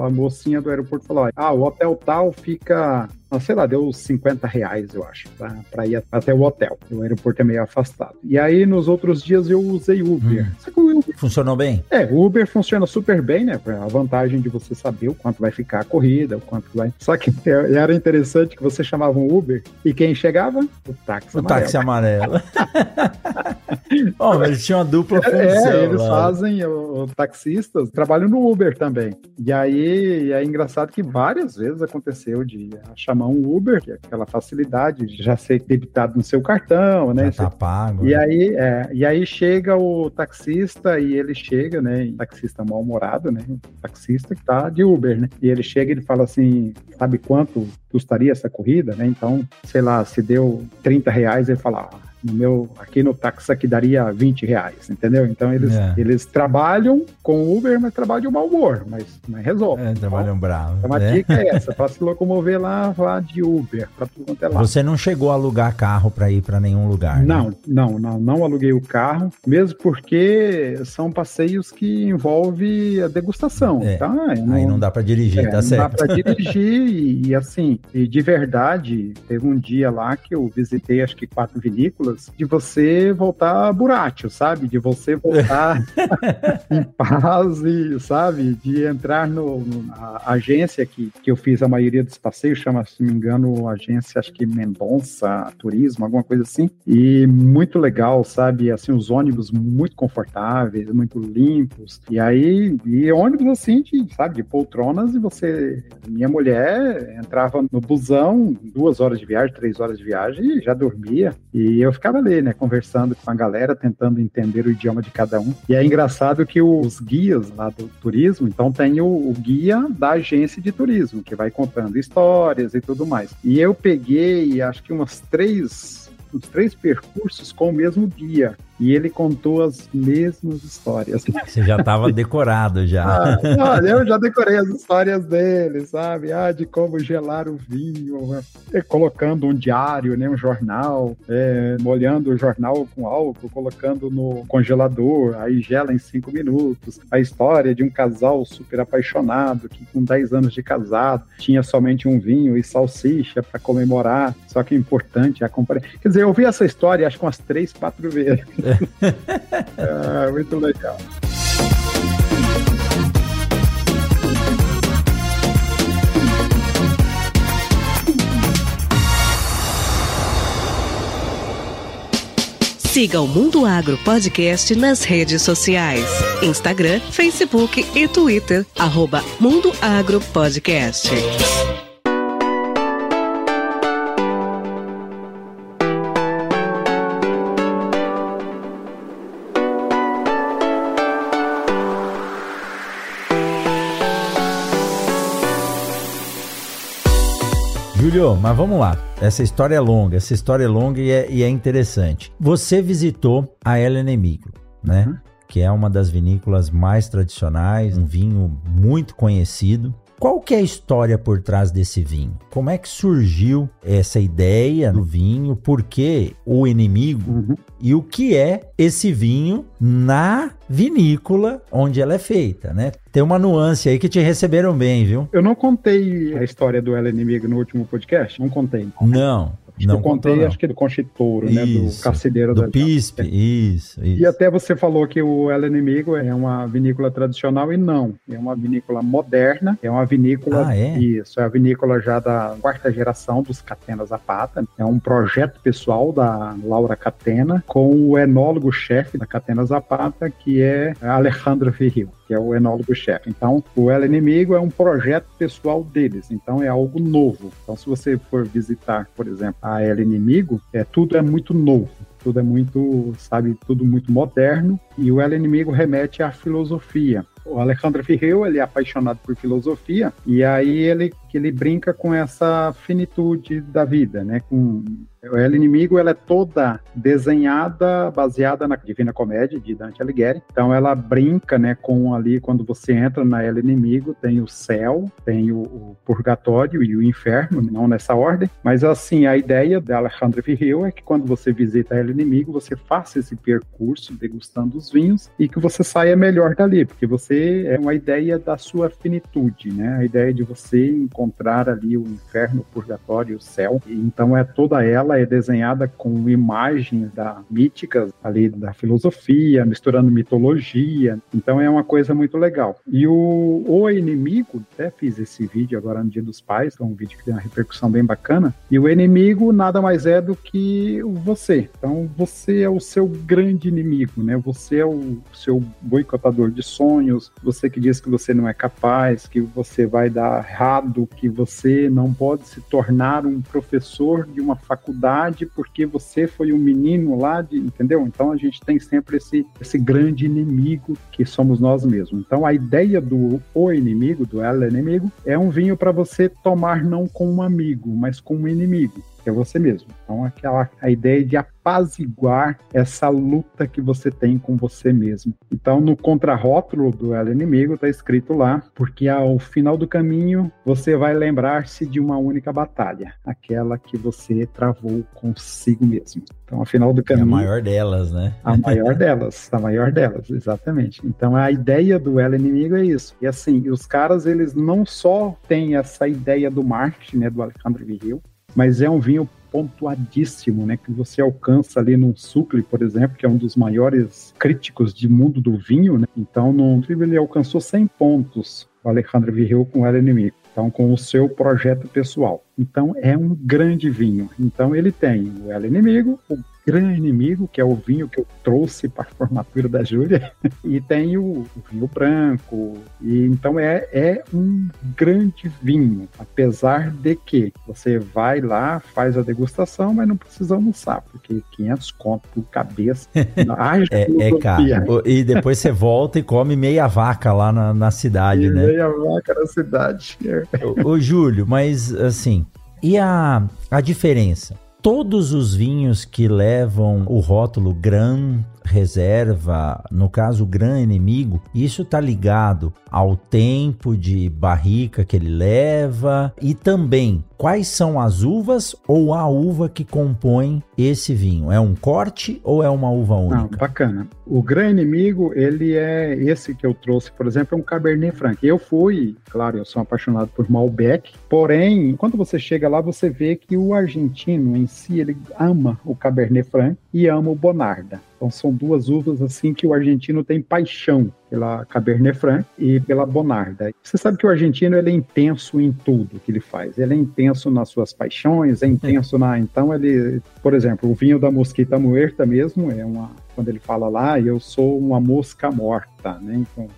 a mocinha do aeroporto falou: "Ah, o hotel tal fica sei lá, deu 50 reais, eu acho, para ir até o hotel. O aeroporto é meio afastado. E aí, nos outros dias, eu usei Uber. Hum. Uber... Funcionou bem? É, o Uber funciona super bem, né? A vantagem de você saber o quanto vai ficar a corrida, o quanto vai. Só que era interessante que você chamava um Uber e quem chegava? O táxi o amarelo. táxi amarelo. Bom, mas eles tinham uma dupla é, função. É, eles fazem, os taxistas trabalham no Uber também. E aí é engraçado que várias vezes aconteceu de chamar chamar um Uber, que é aquela facilidade de já ser debitado no seu cartão, né? Já tá pago. E né? aí, é, e aí chega o taxista e ele chega, né? Taxista mal-humorado, né? taxista que tá de Uber, né? E ele chega e ele fala assim, sabe quanto custaria essa corrida, né? Então, sei lá, se deu 30 reais, ele fala, ah, no meu, aqui no táxi aqui daria 20 reais, entendeu? Então eles, é. eles trabalham com Uber, mas trabalham de mau humor, mas, mas resolve. É, trabalham bravo. Então a né? dica é essa, para se locomover lá, lá de Uber, para tudo quanto é lá. Você não chegou a alugar carro para ir para nenhum lugar? Né? Não, não, não, não aluguei o carro, mesmo porque são passeios que envolvem a degustação. É. Tá? Não, Aí não dá para dirigir, é, tá certo? Não dá para dirigir e, e assim, e de verdade, teve um dia lá que eu visitei acho que quatro vinícolas de você voltar burátil, sabe? De você voltar em paz e, sabe? De entrar no, no, na agência que, que eu fiz a maioria dos passeios, chama, se não me engano, agência, acho que Mendonça Turismo, alguma coisa assim. E muito legal, sabe? Assim, os ônibus muito confortáveis, muito limpos. E aí, e ônibus assim, de, sabe? De poltronas e você... Minha mulher entrava no busão, duas horas de viagem, três horas de viagem e já dormia. E eu ficava ali, né, conversando com a galera, tentando entender o idioma de cada um. E é engraçado que os guias lá do turismo, então tem o, o guia da agência de turismo, que vai contando histórias e tudo mais. E eu peguei, acho que umas três, uns três percursos com o mesmo guia. E ele contou as mesmas histórias. Você já estava decorado já. Ah, olha, eu já decorei as histórias dele, sabe? Ah, de como gelar o vinho, né? colocando um diário, né, um jornal, é, molhando o jornal com álcool, colocando no congelador, aí gela em cinco minutos. A história de um casal super apaixonado que com 10 anos de casado tinha somente um vinho e salsicha para comemorar. Só que é importante é acompanhar. Quer dizer, eu ouvi essa história acho que umas três, quatro vezes. ah, muito legal. Siga o Mundo Agro Podcast nas redes sociais: Instagram, Facebook e Twitter. Arroba Mundo Agro Podcast. Júlio, mas vamos lá. Essa história é longa, essa história é longa e é, e é interessante. Você visitou a Ellen Emigro, né? Uhum. Que é uma das vinícolas mais tradicionais, um vinho muito conhecido. Qual que é a história por trás desse vinho? Como é que surgiu essa ideia do vinho? Por que o inimigo? Uhum. E o que é esse vinho na vinícola onde ela é feita, né? Tem uma nuance aí que te receberam bem, viu? Eu não contei a história do Ela Inimigo no último podcast? Não contei. Não. Acho não que eu contei, contou, acho que do Conchitouro, né? Do Carcedeiro do da PISP, isso, isso. E até você falou que o El Inimigo é uma vinícola tradicional e não. É uma vinícola moderna, é uma vinícola. Ah, é? Isso, é a vinícola já da quarta geração dos Catena Zapata. É um projeto pessoal da Laura Catena com o enólogo-chefe da Catena Zapata, que é Alejandro Ferril que é o enólogo-chefe. Então, o El Inimigo é um projeto pessoal deles, então é algo novo. Então, se você for visitar, por exemplo, a El Inimigo, é, tudo é muito novo tudo é muito, sabe, tudo muito moderno, e o El Inimigo remete à filosofia. O Alejandro Ferreira, ele é apaixonado por filosofia, e aí ele ele brinca com essa finitude da vida, né, com ela Inimigo ela é toda desenhada baseada na Divina Comédia de Dante Alighieri. Então ela brinca, né, com ali quando você entra na Ela Inimigo tem o céu, tem o, o, purgatório e o inferno, não nessa ordem. Mas assim a ideia da Alejandro Ferreira é que quando você visita a Ela Inimigo você faça esse percurso degustando os vinhos e que você saia melhor dali, porque você é uma ideia da sua finitude, né? A ideia de você encontrar ali o inferno, o purgatório, o céu. Então é toda ela é desenhada com imagens da míticas ali da filosofia, misturando mitologia. Então é uma coisa muito legal. E o, o inimigo, até fiz esse vídeo agora no Dia dos Pais, é um vídeo que tem uma repercussão bem bacana. E o inimigo nada mais é do que você. Então você é o seu grande inimigo, né? Você é o seu boicotador de sonhos, você que diz que você não é capaz, que você vai dar errado, que você não pode se tornar um professor de uma faculdade porque você foi um menino lá, de, entendeu? Então a gente tem sempre esse, esse grande inimigo que somos nós mesmos. Então a ideia do o inimigo, do ela inimigo, é um vinho para você tomar não com um amigo, mas com um inimigo que é você mesmo. Então, aquela a ideia de apaziguar essa luta que você tem com você mesmo. Então, no contrarótulo do Ela Inimigo, está escrito lá, porque ao final do caminho você vai lembrar-se de uma única batalha, aquela que você travou consigo mesmo. Então, ao final do caminho. É a maior delas, né? A maior delas, a maior delas, exatamente. Então, a ideia do Ela Inimigo é isso. E assim, os caras, eles não só têm essa ideia do marketing, né, do Alejandro Viril, mas é um vinho pontuadíssimo, né, que você alcança ali num Sucre, por exemplo, que é um dos maiores críticos de mundo do vinho, né? Então, no Tribo ele alcançou 100 pontos, o Alejandro Virreu com o El Inimigo. Então, com o seu projeto pessoal. Então, é um grande vinho. Então, ele tem o El Inimigo, o Grande Inimigo, que é o vinho que eu trouxe para a formatura da Júlia, e tem o, o, vinho branco. E então é, é um grande vinho, apesar de que você vai lá, faz a degustação, mas não precisa almoçar, porque 500 conto por cabeça. é, é caro. E depois você volta e come meia vaca lá na, na cidade, e né? Meia vaca na cidade. ô, ô, Júlio, mas assim, e a, a diferença? Todos os vinhos que levam o rótulo Gran reserva, no caso, gran inimigo, isso está ligado ao tempo de barrica que ele leva e também quais são as uvas ou a uva que compõe esse vinho. É um corte ou é uma uva única? Não, bacana. O gran inimigo, ele é esse que eu trouxe, por exemplo, é um Cabernet Franc. Eu fui, claro, eu sou apaixonado por Malbec, porém, quando você chega lá, você vê que o argentino em si, ele ama o Cabernet Franc e ama o Bonarda. Então são duas uvas assim que o argentino tem paixão pela Cabernet Franc e pela Bonarda. Você sabe que o argentino ele é intenso em tudo que ele faz. Ele é intenso nas suas paixões, é intenso na. Então ele, por exemplo, o vinho da Mosquita Muerta mesmo é uma quando ele fala lá, eu sou uma mosca morta, né? Então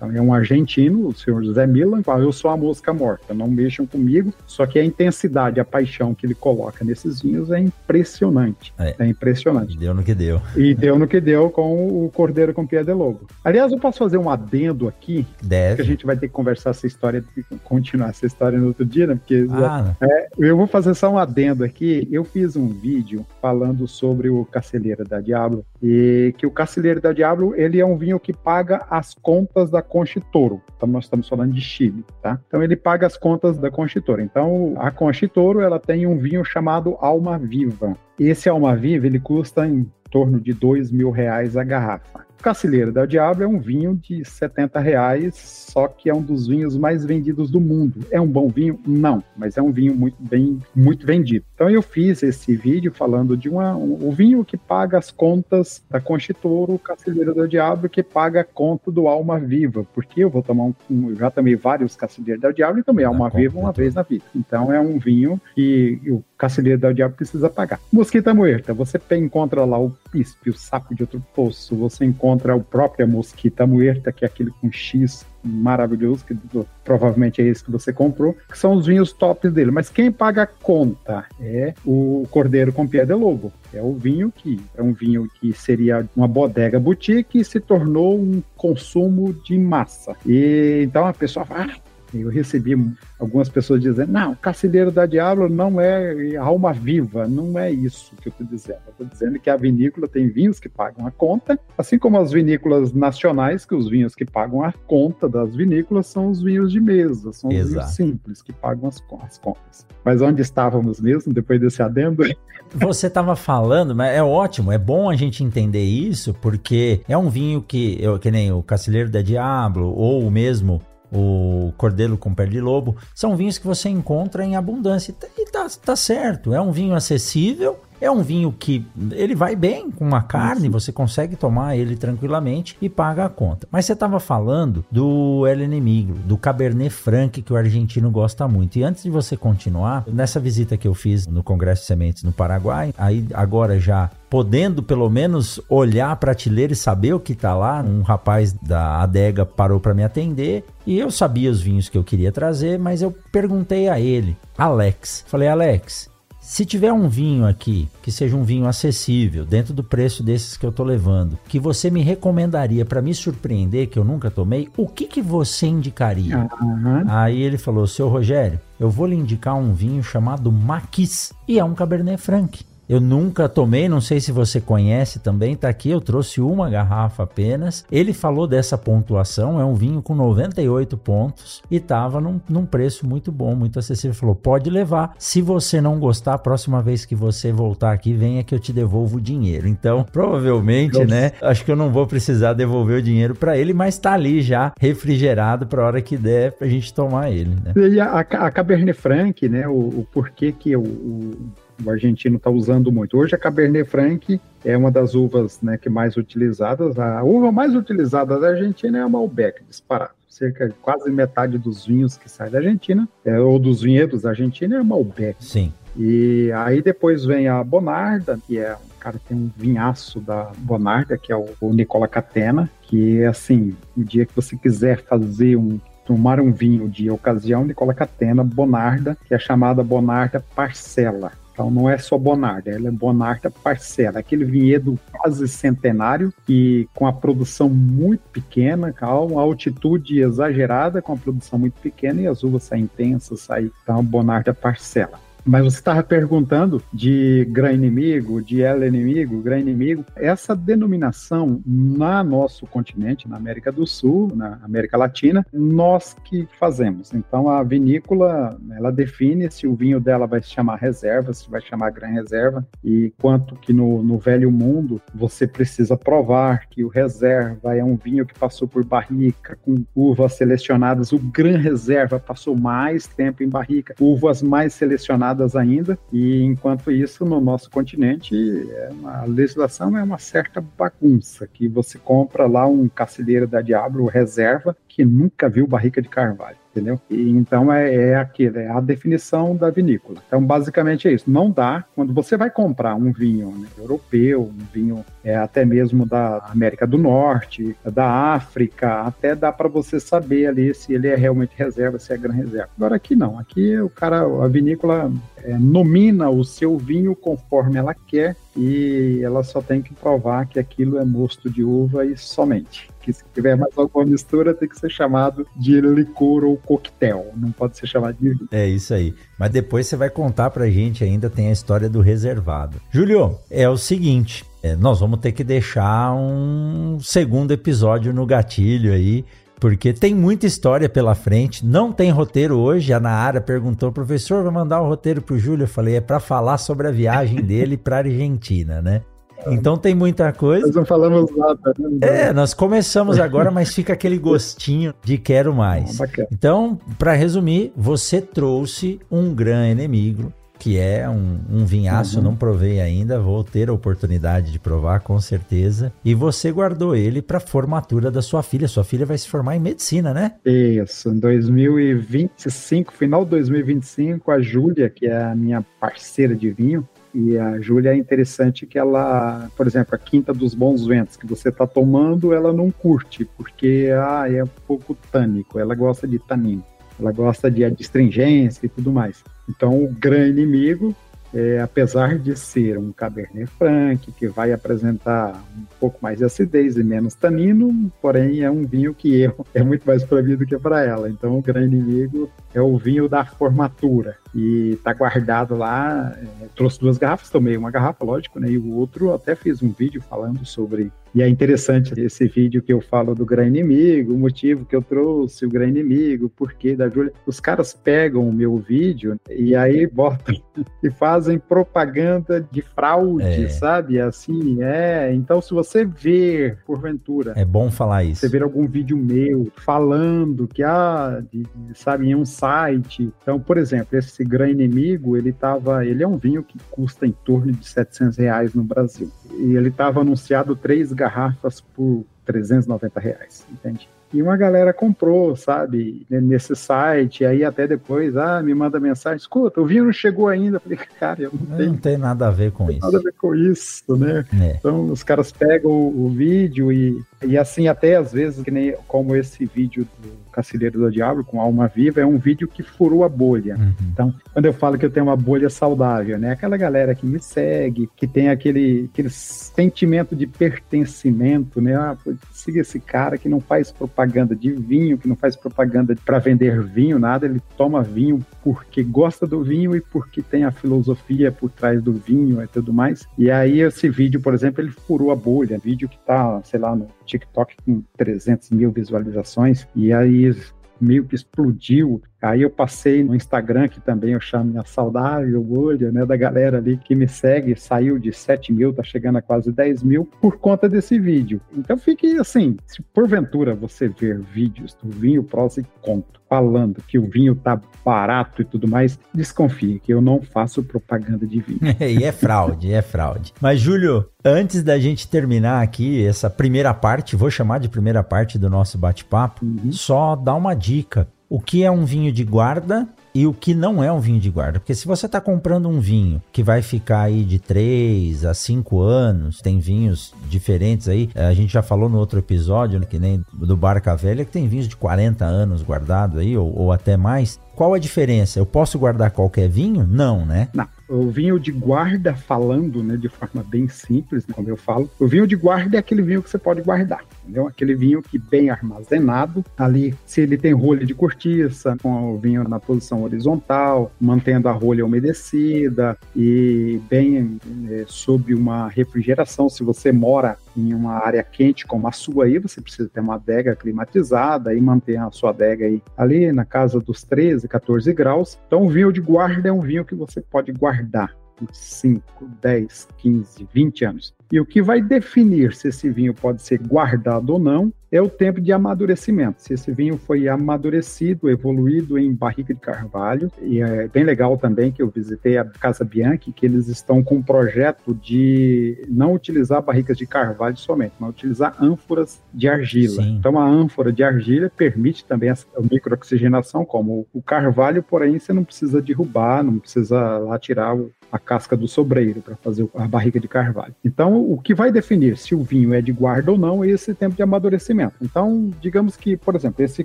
então, é um argentino, o senhor José Milan, fala, eu sou a mosca morta, não mexam comigo. Só que a intensidade, a paixão que ele coloca nesses vinhos é impressionante. É, é impressionante. Deu no que deu. E deu no que deu com o Cordeiro com Pia de Lobo. Aliás, eu posso fazer um adendo aqui? Deve. Que a gente vai ter que conversar essa história, continuar essa história no outro dia, né? Porque ah. é, eu vou fazer só um adendo aqui. Eu fiz um vídeo falando sobre o Caceleira da Diablo e que o Caceleiro da Diablo ele é um vinho que paga as contas da Conchitoro. Então nós estamos falando de Chile, tá? Então ele paga as contas da Conchitoro. Então a Conchitoro ela tem um vinho chamado Alma Viva. Esse Alma Viva ele custa em torno de dois mil reais a garrafa. Cacilheiro da Diabo é um vinho de 70 reais, só que é um dos vinhos mais vendidos do mundo. É um bom vinho? Não, mas é um vinho muito bem, muito vendido. Então eu fiz esse vídeo falando de uma, um, o vinho que paga as contas da Conchitoro, o Cacilheiro da Diabo que paga a conta do Alma Viva, porque eu vou tomar um, um já tomei vários Cacilheiros da Diabo e tomei Alma Viva uma vez na vida. Então é um vinho que o Cacilheiro da Diabo precisa pagar. Mosquita Muerta, você encontra lá o pispe, o sapo de outro poço, você encontra contra o próprio Mosquita Muerta, que é aquele com X maravilhoso, que provavelmente é esse que você comprou, que são os vinhos tops dele. Mas quem paga a conta é o Cordeiro com Pé de Lobo. É o vinho que é um vinho que seria uma bodega boutique e se tornou um consumo de massa. E então a pessoa fala, ah, eu recebi algumas pessoas dizendo: não, Cacilheiro da Diablo não é alma viva, não é isso que eu estou dizendo. Eu estou dizendo que a vinícola tem vinhos que pagam a conta, assim como as vinícolas nacionais, que os vinhos que pagam a conta das vinícolas são os vinhos de mesa, são os Exato. vinhos simples que pagam as, as contas. Mas onde estávamos mesmo depois desse adendo? Você estava falando, mas é ótimo, é bom a gente entender isso, porque é um vinho que, eu, que nem o Cacilheiro da Diablo, ou mesmo o Cordeiro com Pé de Lobo, são vinhos que você encontra em abundância. E tá, tá certo, é um vinho acessível, é um vinho que ele vai bem com uma carne, Isso. você consegue tomar ele tranquilamente e paga a conta. Mas você estava falando do El Enemigo, do Cabernet Franc, que o argentino gosta muito. E antes de você continuar, nessa visita que eu fiz no Congresso de Sementes no Paraguai, aí agora já podendo pelo menos olhar a prateleira e saber o que está lá. Um rapaz da adega parou para me atender e eu sabia os vinhos que eu queria trazer, mas eu perguntei a ele, Alex. Falei, Alex, se tiver um vinho aqui que seja um vinho acessível, dentro do preço desses que eu tô levando, que você me recomendaria para me surpreender, que eu nunca tomei, o que que você indicaria? Uhum. Aí ele falou: Seu Rogério, eu vou lhe indicar um vinho chamado Maquis e é um Cabernet Franc. Eu nunca tomei, não sei se você conhece também, tá aqui, eu trouxe uma garrafa apenas. Ele falou dessa pontuação, é um vinho com 98 pontos e tava num, num preço muito bom, muito acessível. Falou, pode levar. Se você não gostar, a próxima vez que você voltar aqui, venha que eu te devolvo o dinheiro. Então, provavelmente, Nossa. né, acho que eu não vou precisar devolver o dinheiro para ele, mas tá ali já refrigerado para hora que der pra gente tomar ele, né? E a, a Cabernet Franc, né, o, o porquê que o, o o argentino está usando muito. Hoje a Cabernet Franc é uma das uvas né, que mais utilizadas. A uva mais utilizada da Argentina é a Malbec, disparado. Cerca de quase metade dos vinhos que saem da Argentina, é, ou dos vinhedos da Argentina, é a Malbec. Sim. E aí depois vem a Bonarda, que é cara tem um vinhaço da Bonarda, que é o, o Nicola Catena, que é assim, o dia que você quiser fazer um tomar um vinho de ocasião, Nicola Catena Bonarda, que é chamada Bonarda Parcela. Então não é só Bonarda, ela é Bonarda Parcela, aquele vinhedo quase centenário e com a produção muito pequena, a altitude exagerada, com a produção muito pequena e as uvas saem intensas, saem então Bonarda Parcela. Mas você estava perguntando de grã inimigo, de ela inimigo, grã inimigo. Essa denominação na nosso continente, na América do Sul, na América Latina, nós que fazemos. Então a vinícola, ela define se o vinho dela vai se chamar reserva, se vai chamar grã reserva, e quanto que no, no velho mundo você precisa provar que o reserva é um vinho que passou por barrica, com uvas selecionadas. O grã reserva passou mais tempo em barrica, uvas mais selecionadas ainda, e enquanto isso, no nosso continente, é uma, a legislação é uma certa bagunça, que você compra lá um cacilheiro da Diablo reserva que nunca viu barrica de carvalho entendeu? E, então é, é aquilo, é a definição da vinícola. Então basicamente é isso. Não dá quando você vai comprar um vinho né, europeu, um vinho é, até mesmo da América do Norte, da África, até dá para você saber ali se ele é realmente reserva, se é gran reserva. Agora aqui não, aqui o cara, a vinícola é, nomina o seu vinho conforme ela quer e ela só tem que provar que aquilo é mosto de uva e somente que se tiver mais alguma mistura tem que ser chamado de licor ou coquetel, não pode ser chamado de vinho. É isso aí. Mas depois você vai contar pra gente ainda, tem a história do reservado. Júlio, é o seguinte, é, nós vamos ter que deixar um segundo episódio no gatilho aí, porque tem muita história pela frente, não tem roteiro hoje. A Naara perguntou, professor, vai mandar o roteiro pro Júlio? Eu falei, é para falar sobre a viagem dele para Argentina, né? Então tem muita coisa. Nós não falamos nada. Né? É, nós começamos agora, mas fica aquele gostinho de quero mais. Ah, então, para resumir, você trouxe um grande inimigo, que é um, um vinhaço, uhum. não provei ainda, vou ter a oportunidade de provar com certeza. E você guardou ele para formatura da sua filha. Sua filha vai se formar em medicina, né? Isso, em 2025, final de 2025, a Júlia, que é a minha parceira de vinho, e a Júlia é interessante que ela, por exemplo, a quinta dos bons ventos que você está tomando, ela não curte, porque ah, é um pouco tânico, ela gosta de tanino, ela gosta de adstringência e tudo mais. Então, o grande inimigo é, apesar de ser um Cabernet Franc, que vai apresentar um pouco mais de acidez e menos tanino, porém é um vinho que eu, é muito mais para mim do que para ela. Então o grande inimigo é o vinho da formatura e tá guardado lá. É, trouxe duas garrafas, tomei uma garrafa, lógico, né? E o outro até fiz um vídeo falando sobre e é interessante esse vídeo que eu falo do grande inimigo, o motivo que eu trouxe, o grande inimigo, o porquê da Júlia. Os caras pegam o meu vídeo e aí botam e fazem propaganda de fraude, é. sabe? Assim, é. Então, se você ver, porventura. É bom falar isso. Você ver algum vídeo meu falando que, ah, de, de, sabe, em um site. Então, por exemplo, esse grande inimigo, ele tava. Ele é um vinho que custa em torno de 700 reais no Brasil. E ele estava anunciado três garrafas por 390 reais, entende? E uma galera comprou, sabe, nesse site, aí até depois, ah, me manda mensagem, escuta, o não chegou ainda. Eu falei, cara, eu não, tenho, não tem nada a ver com isso. Nada a ver com isso, né? É. Então os caras pegam o, o vídeo e, e assim, até às vezes, que nem como esse vídeo do Cacilheiro do Diabo, com Alma Viva, é um vídeo que furou a bolha. Uhum. Então, quando eu falo que eu tenho uma bolha saudável, né? Aquela galera que me segue, que tem aquele, aquele sentimento de pertencimento, né? Ah, siga esse cara que não faz propaganda de vinho, que não faz propaganda para vender vinho, nada, ele toma vinho porque gosta do vinho e porque tem a filosofia por trás do vinho e tudo mais. E aí esse vídeo, por exemplo, ele furou a bolha, vídeo que tá, sei lá, no TikTok com 300 mil visualizações, e aí meio que explodiu Aí eu passei no Instagram, que também eu chamo minha saudável bolha, né, da galera ali que me segue, saiu de 7 mil, tá chegando a quase 10 mil, por conta desse vídeo. Então fique assim, se porventura você ver vídeos do vinho prosa e conto, falando que o vinho tá barato e tudo mais, desconfie que eu não faço propaganda de vinho. e é fraude, é fraude. Mas Júlio, antes da gente terminar aqui essa primeira parte, vou chamar de primeira parte do nosso bate-papo, uhum. só dar uma dica o que é um vinho de guarda e o que não é um vinho de guarda. Porque se você está comprando um vinho que vai ficar aí de 3 a 5 anos, tem vinhos diferentes aí, a gente já falou no outro episódio, né, que nem do Barca Velha, que tem vinhos de 40 anos guardado aí, ou, ou até mais. Qual a diferença? Eu posso guardar qualquer vinho? Não, né? Não. O vinho de guarda, falando né, de forma bem simples, como eu falo, o vinho de guarda é aquele vinho que você pode guardar, entendeu? Aquele vinho que bem armazenado, ali, se ele tem rolha de cortiça, com o vinho na posição horizontal, mantendo a rolha umedecida e bem é, sob uma refrigeração. Se você mora em uma área quente como a sua aí, você precisa ter uma adega climatizada e manter a sua adega aí ali na casa dos 13, 14 graus. Então, o vinho de guarda é um vinho que você pode guardar por 5, 10, 15, 20 anos. E o que vai definir se esse vinho pode ser guardado ou não é o tempo de amadurecimento. Se esse vinho foi amadurecido, evoluído em barrica de carvalho, e é bem legal também que eu visitei a Casa Bianchi, que eles estão com um projeto de não utilizar barricas de carvalho somente, mas utilizar ânforas de argila. Sim. Então a ânfora de argila permite também a microoxigenação, como o carvalho, porém você não precisa derrubar, não precisa lá tirar a casca do sobreiro para fazer a barrica de carvalho. Então o que vai definir se o vinho é de guarda ou não é esse tempo de amadurecimento. Então, digamos que, por exemplo, esse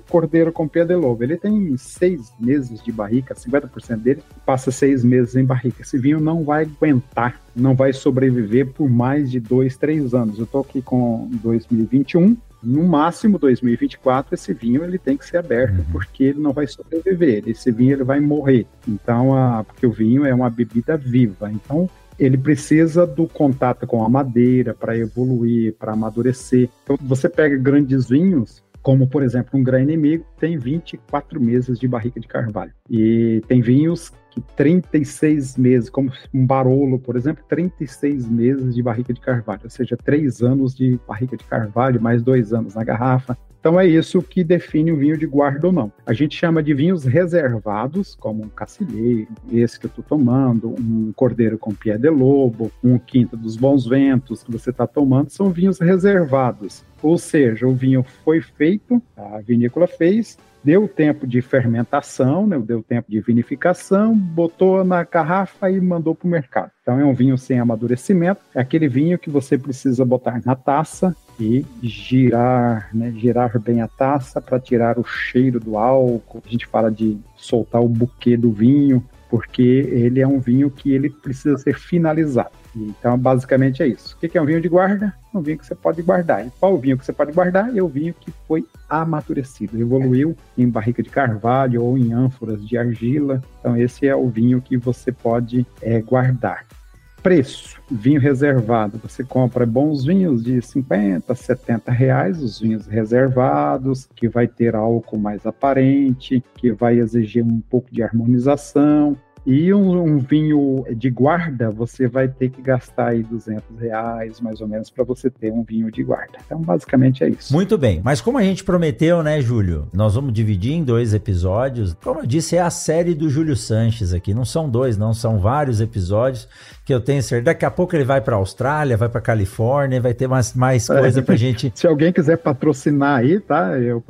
cordeiro com pia de lobo, ele tem seis meses de barrica, 50% dele passa seis meses em barrica. Esse vinho não vai aguentar, não vai sobreviver por mais de dois, três anos. Eu estou aqui com 2021, no máximo 2024 esse vinho ele tem que ser aberto uhum. porque ele não vai sobreviver esse vinho ele vai morrer então a, porque o vinho é uma bebida viva então ele precisa do contato com a madeira para evoluir, para amadurecer. Então, você pega grandes vinhos, como por exemplo um Gran Inimigo, tem 24 meses de barrica de carvalho. E tem vinhos que 36 meses, como um Barolo, por exemplo, 36 meses de barrica de carvalho, ou seja, 3 anos de barrica de carvalho, mais 2 anos na garrafa. Então é isso que define o vinho de guarda ou não. A gente chama de vinhos reservados, como um cacilheiro, esse que eu estou tomando, um cordeiro com pé de lobo, um quinta dos bons ventos que você está tomando, são vinhos reservados. Ou seja, o vinho foi feito, a vinícola fez, deu tempo de fermentação, né, deu tempo de vinificação, botou na garrafa e mandou para o mercado. Então é um vinho sem amadurecimento, é aquele vinho que você precisa botar na taça e girar, né, girar bem a taça para tirar o cheiro do álcool. A gente fala de soltar o buquê do vinho, porque ele é um vinho que ele precisa ser finalizado. Então, basicamente é isso. O que é um vinho de guarda? Um vinho que você pode guardar. E qual vinho que você pode guardar? É o vinho que foi amadurecido, evoluiu em barrica de carvalho ou em ânforas de argila. Então, esse é o vinho que você pode é, guardar. Preço: vinho reservado. Você compra bons vinhos de 50, 70 reais, os vinhos reservados, que vai ter álcool mais aparente, que vai exigir um pouco de harmonização. E um, um, vinho de guarda, você vai ter que gastar aí 200 reais, mais ou menos, para você ter um vinho de guarda. Então, basicamente é isso. Muito bem. Mas como a gente prometeu, né, Júlio? Nós vamos dividir em dois episódios. Como eu disse, é a série do Júlio Sanches aqui. Não são dois, não. São vários episódios que eu tenho certeza. Daqui a pouco ele vai para a Austrália, vai para Califórnia, vai ter mais, mais é. coisa para gente. Se alguém quiser patrocinar aí, tá? Eu,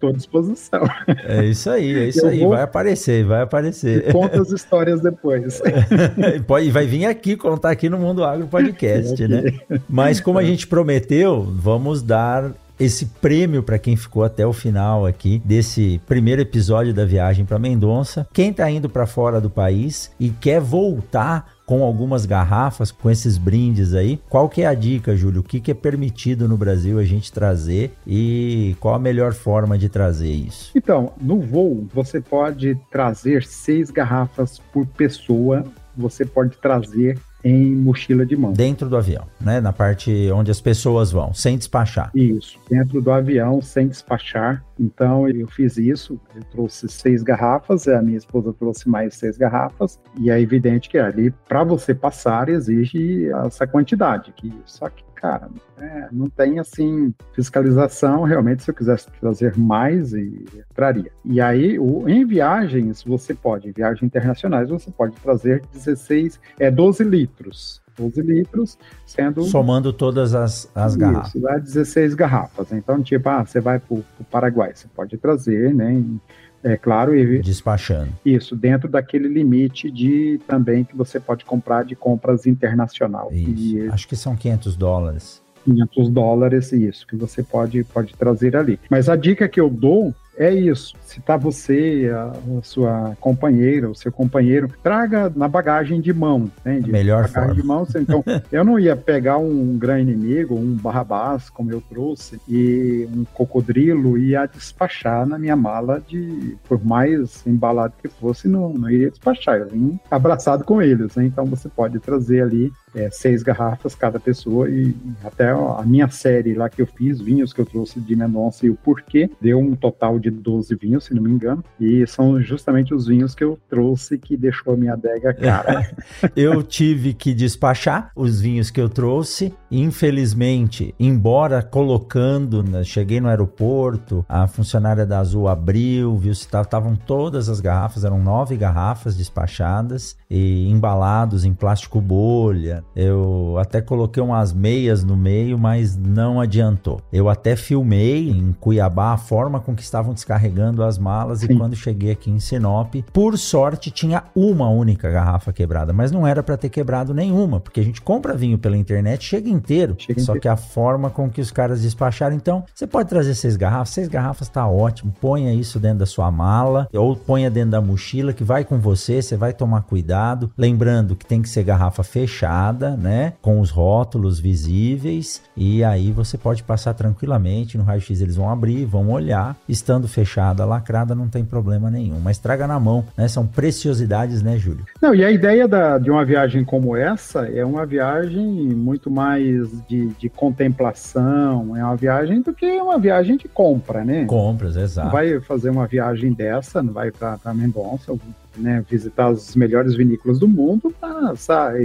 tô à disposição. É isso aí, é isso eu aí. Vou... Vai aparecer, vai aparecer. E conta as histórias histórias depois. Pode, vai vir aqui contar aqui no Mundo Agro Podcast, né? Mas como a gente prometeu, vamos dar esse prêmio para quem ficou até o final aqui desse primeiro episódio da viagem para Mendonça. Quem está indo para fora do país e quer voltar com algumas garrafas, com esses brindes aí. Qual que é a dica, Júlio? O que, que é permitido no Brasil a gente trazer e qual a melhor forma de trazer isso? Então, no voo, você pode trazer seis garrafas por pessoa. Você pode trazer em mochila de mão. Dentro do avião, né? Na parte onde as pessoas vão, sem despachar. Isso, dentro do avião, sem despachar. Então eu fiz isso, eu trouxe seis garrafas, a minha esposa trouxe mais seis garrafas, e é evidente que ali, para você passar, exige essa quantidade. Que, só que cara, é, não tem assim fiscalização. Realmente, se eu quisesse trazer mais, e, traria. E aí, o, em viagens, você pode, em viagens internacionais, você pode trazer 16, é 12 litros. 12 litros, sendo. Somando todas as, as isso, garrafas. Dá 16 garrafas. Então, tipo, ah, você vai para o Paraguai, você pode trazer, né? Em, É claro, e despachando. Isso, dentro daquele limite de também que você pode comprar de compras internacional. Isso. E, Acho que são 500 dólares. 500 dólares, isso, que você pode, pode trazer ali. Mas a dica que eu dou é isso. Se tá você, a, a, sua companheira, o seu companheiro, traga na bagagem de mão, entende? Melhor bagagem forma. de mão. Então, eu não ia pegar um grande inimigo, um barrabás, como eu trouxe, e um cocodrilo e ia despachar na minha mala de, por mais embalado que fosse, não, não iria despachar. Eu vim abraçado com eles, né? Então, você pode trazer ali é, seis garrafas cada pessoa e até a minha série lá que eu fiz, vinhos que eu trouxe de Mendonça e o porquê, deu um total de 12 vinhos, se não me engano, e são justamente os vinhos que eu trouxe que deixou a minha adega cara. eu tive que despachar os vinhos que eu trouxe, infelizmente, embora colocando, né, cheguei no aeroporto, a funcionária da Azul abriu, viu se estavam todas as garrafas, eram nove garrafas despachadas e embalados em plástico bolha. Eu até coloquei umas meias no meio, mas não adiantou. Eu até filmei em Cuiabá a forma com que estavam descarregando as malas Sim. e quando cheguei aqui em Sinop, por sorte tinha uma única garrafa quebrada, mas não era para ter quebrado nenhuma, porque a gente compra vinho pela internet, chega inteiro, chega só inteiro. que a forma com que os caras despacharam, então você pode trazer seis garrafas, seis garrafas tá ótimo, ponha isso dentro da sua mala ou ponha dentro da mochila que vai com você, você vai tomar cuidado, lembrando que tem que ser garrafa fechada, né, com os rótulos visíveis e aí você pode passar tranquilamente no raio-x eles vão abrir, vão olhar, estando fechada, lacrada, não tem problema nenhum. Mas traga na mão, né? São preciosidades, né, Júlio? Não, e a ideia da, de uma viagem como essa é uma viagem muito mais de, de contemplação, é uma viagem do que uma viagem de compra, né? Compras, exato. Não vai fazer uma viagem dessa, não vai para Mendonça, né, visitar as melhores vinícolas do mundo para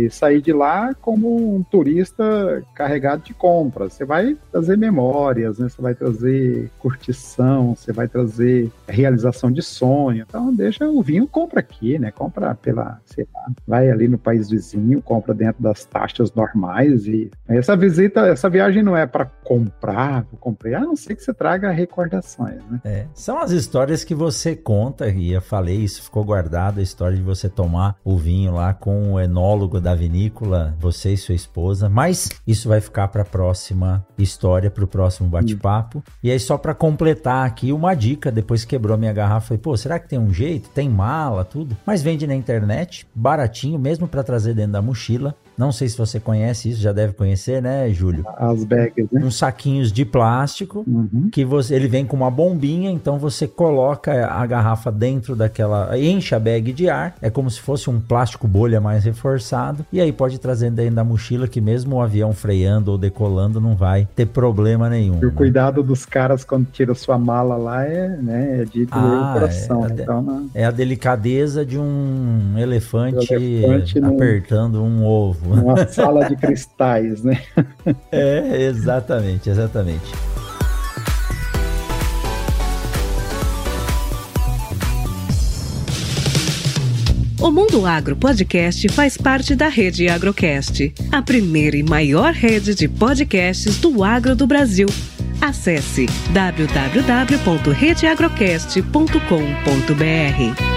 sair de lá como um turista carregado de compras. Você vai trazer memórias, né, você vai trazer curtição, você vai trazer realização de sonho. Então deixa o vinho compra aqui, né? Compra pela, sei lá, vai ali no país vizinho, compra dentro das taxas normais e essa visita, essa viagem não é para comprar, vou comprar, a não ser que você traga recordações, né? É, são as histórias que você conta e eu falei isso ficou guardado a história de você tomar o vinho lá com o enólogo da vinícola, você e sua esposa, mas isso vai ficar para a próxima história, para o próximo bate-papo. E aí só para completar aqui uma dica, depois quebrou minha garrafa, falei, pô, será que tem um jeito? Tem mala, tudo? Mas vende na internet, baratinho, mesmo para trazer dentro da mochila. Não sei se você conhece isso, já deve conhecer, né, Júlio? As bags, né? Uns saquinhos de plástico uhum. que você, ele vem com uma bombinha, então você coloca a garrafa dentro daquela, enche a bag de ar, é como se fosse um plástico bolha mais reforçado e aí pode trazer dentro da mochila que mesmo o avião freando ou decolando não vai ter problema nenhum. E o né? cuidado dos caras quando tira sua mala lá é, né, é de ah, coração. É, então, né? é a delicadeza de um elefante, elefante apertando um ovo. Uma sala de cristais, né? é, exatamente, exatamente. O Mundo Agro Podcast faz parte da Rede Agrocast, a primeira e maior rede de podcasts do agro do Brasil. Acesse www.redeagrocast.com.br.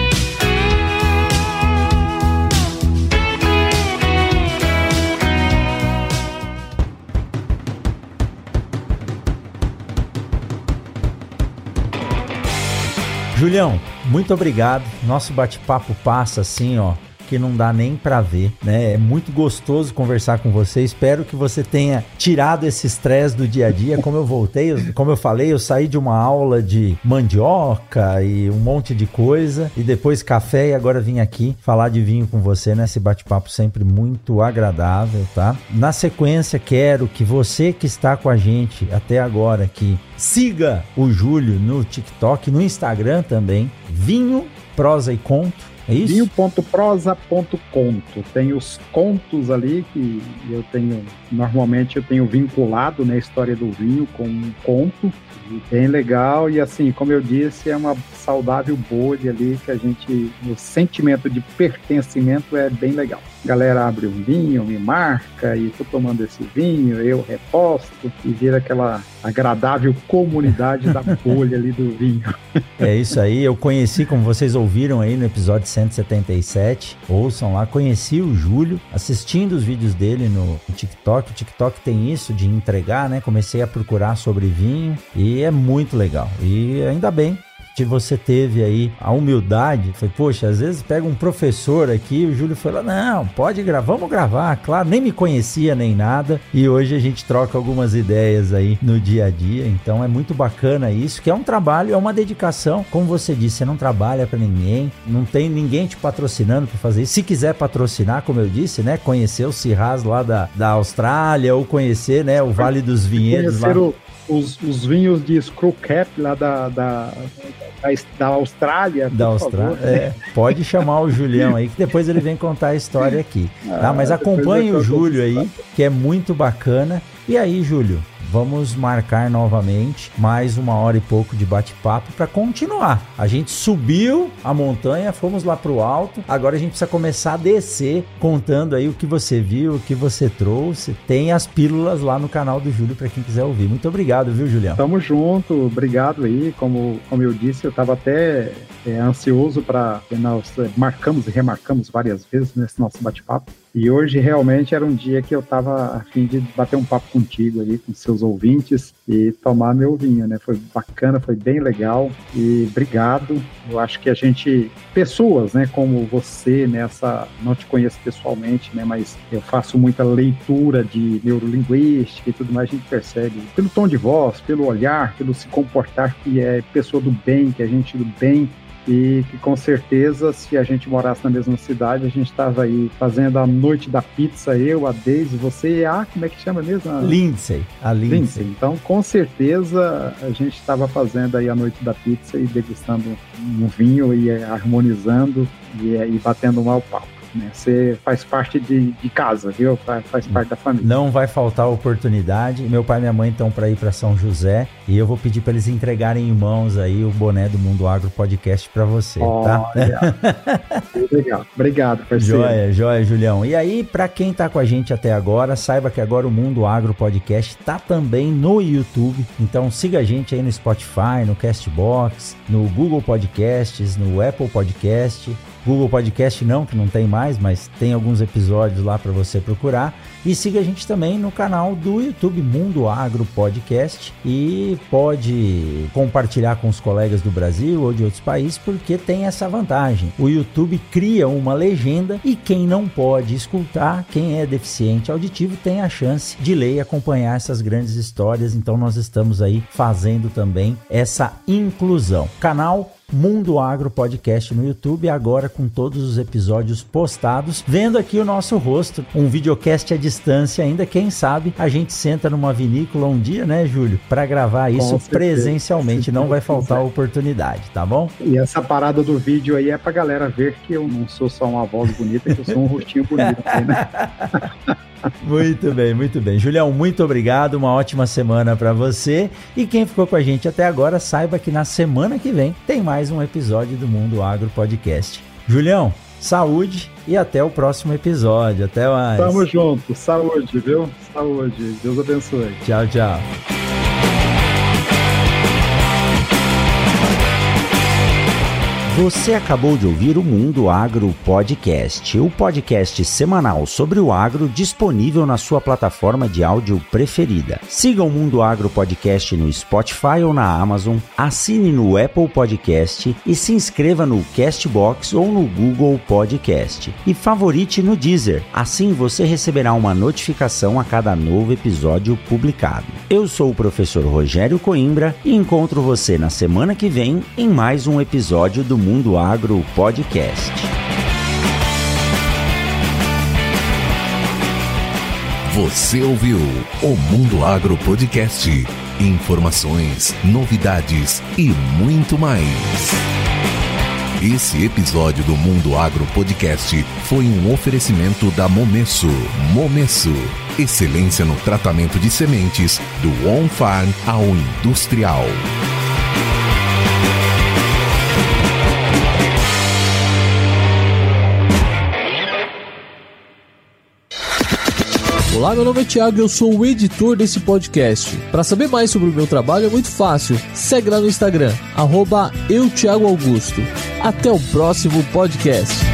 Julião, muito obrigado. Nosso bate-papo passa assim, ó, que não dá nem para ver, né? É muito gostoso conversar com você. Espero que você tenha tirado esse estresse do dia a dia. Como eu voltei, como eu falei, eu saí de uma aula de mandioca e um monte de coisa e depois café e agora vim aqui falar de vinho com você nesse bate-papo sempre muito agradável, tá? Na sequência, quero que você que está com a gente até agora aqui siga o Júlio no TikTok, no Instagram também, Vinho Prosa e Conto É isso? Vinho.prosa.conto. Tem os contos ali que eu tenho, normalmente eu tenho vinculado né, história do vinho com um conto. Bem legal, e assim, como eu disse, é uma saudável bolha ali que a gente, o sentimento de pertencimento é bem legal galera abre um vinho, me marca e tô tomando esse vinho, eu reposto e vira aquela agradável comunidade da bolha ali do vinho. É isso aí, eu conheci, como vocês ouviram aí no episódio 177, ouçam lá, conheci o Júlio assistindo os vídeos dele no TikTok. O TikTok tem isso de entregar, né? Comecei a procurar sobre vinho e é muito legal. E ainda bem que você teve aí a humildade. Foi, poxa, às vezes pega um professor aqui, o Júlio falou: não, pode gravar, vamos gravar. Claro, nem me conhecia nem nada. E hoje a gente troca algumas ideias aí no dia a dia. Então é muito bacana isso, que é um trabalho, é uma dedicação. Como você disse, você não trabalha para ninguém, não tem ninguém te patrocinando para fazer isso. Se quiser patrocinar, como eu disse, né? Conhecer o Cirraz lá da, da Austrália ou conhecer, né, o Vale dos Vinhedos lá. O os, os vinhos de Screw Cap lá da, da, da, da Austrália. Da Austrália, é. Pode chamar o Julião aí, que depois ele vem contar a história aqui. Tá? Mas ah, acompanhe o Júlio aí, que é muito bacana. E aí, Júlio, vamos marcar novamente mais uma hora e pouco de bate-papo para continuar. A gente subiu a montanha, fomos lá para o alto, agora a gente precisa começar a descer, contando aí o que você viu, o que você trouxe. Tem as pílulas lá no canal do Júlio para quem quiser ouvir. Muito obrigado, viu, Julião? Tamo junto, obrigado aí. Como, como eu disse, eu estava até é, ansioso para. Nós marcamos e remarcamos várias vezes nesse nosso bate-papo. E hoje realmente era um dia que eu estava a fim de bater um papo contigo aí, com seus ouvintes e tomar meu vinho, né? Foi bacana, foi bem legal e obrigado. Eu acho que a gente, pessoas, né, como você, nessa, não te conheço pessoalmente, né, mas eu faço muita leitura de neurolinguística e tudo mais, a gente percebe pelo tom de voz, pelo olhar, pelo se comportar que é pessoa do bem, que é gente do bem e que com certeza, se a gente morasse na mesma cidade, a gente estava aí fazendo a noite da pizza, eu, a Daisy, você e a, como é que chama mesmo? A... Lindsay. A Lindsay. Lindsay. Então, com certeza, a gente estava fazendo aí a noite da pizza e degustando um vinho e harmonizando e, e batendo um mau papo. Né? Você faz parte de, de casa, viu? Faz, faz, parte da família. Não vai faltar oportunidade. Meu pai e minha mãe estão para ir para São José e eu vou pedir para eles entregarem em mãos aí o boné do Mundo Agro Podcast para você, oh, tá? Legal. Obrigado, parceiro. Joia, joia, Julião. E aí, para quem tá com a gente até agora, saiba que agora o Mundo Agro Podcast tá também no YouTube. Então siga a gente aí no Spotify, no Castbox, no Google Podcasts, no Apple Podcast Google Podcast não, que não tem mais, mas tem alguns episódios lá para você procurar. E siga a gente também no canal do YouTube Mundo Agro Podcast e pode compartilhar com os colegas do Brasil ou de outros países, porque tem essa vantagem. O YouTube cria uma legenda e quem não pode escutar, quem é deficiente auditivo, tem a chance de ler e acompanhar essas grandes histórias. Então nós estamos aí fazendo também essa inclusão. Canal Mundo Agro Podcast no YouTube, agora com todos os episódios postados, vendo aqui o nosso rosto, um videocast à distância ainda, quem sabe a gente senta numa vinícola um dia, né, Júlio, para gravar isso presencialmente, não vai faltar oportunidade, tá bom? E essa parada do vídeo aí é pra galera ver que eu não sou só uma voz bonita, que eu sou um rostinho bonito, né? muito bem, muito bem. Julião, muito obrigado. Uma ótima semana para você. E quem ficou com a gente até agora, saiba que na semana que vem tem mais um episódio do Mundo Agro Podcast. Julião, saúde e até o próximo episódio. Até mais. Tamo junto. Saúde, viu? Saúde. Deus abençoe. Tchau, tchau. Você acabou de ouvir o Mundo Agro Podcast, o podcast semanal sobre o agro disponível na sua plataforma de áudio preferida. Siga o Mundo Agro Podcast no Spotify ou na Amazon, assine no Apple Podcast e se inscreva no Castbox ou no Google Podcast. E favorite no Deezer, assim você receberá uma notificação a cada novo episódio publicado. Eu sou o professor Rogério Coimbra e encontro você na semana que vem em mais um episódio do Mundo Mundo Agro Podcast. Você ouviu o Mundo Agro Podcast. Informações, novidades e muito mais. Esse episódio do Mundo Agro Podcast foi um oferecimento da Momesso. Momesso. Excelência no tratamento de sementes, do on-farm ao industrial. Olá, meu nome é Thiago e eu sou o editor desse podcast. Para saber mais sobre o meu trabalho é muito fácil. Segue lá no Instagram, arroba. Até o próximo podcast.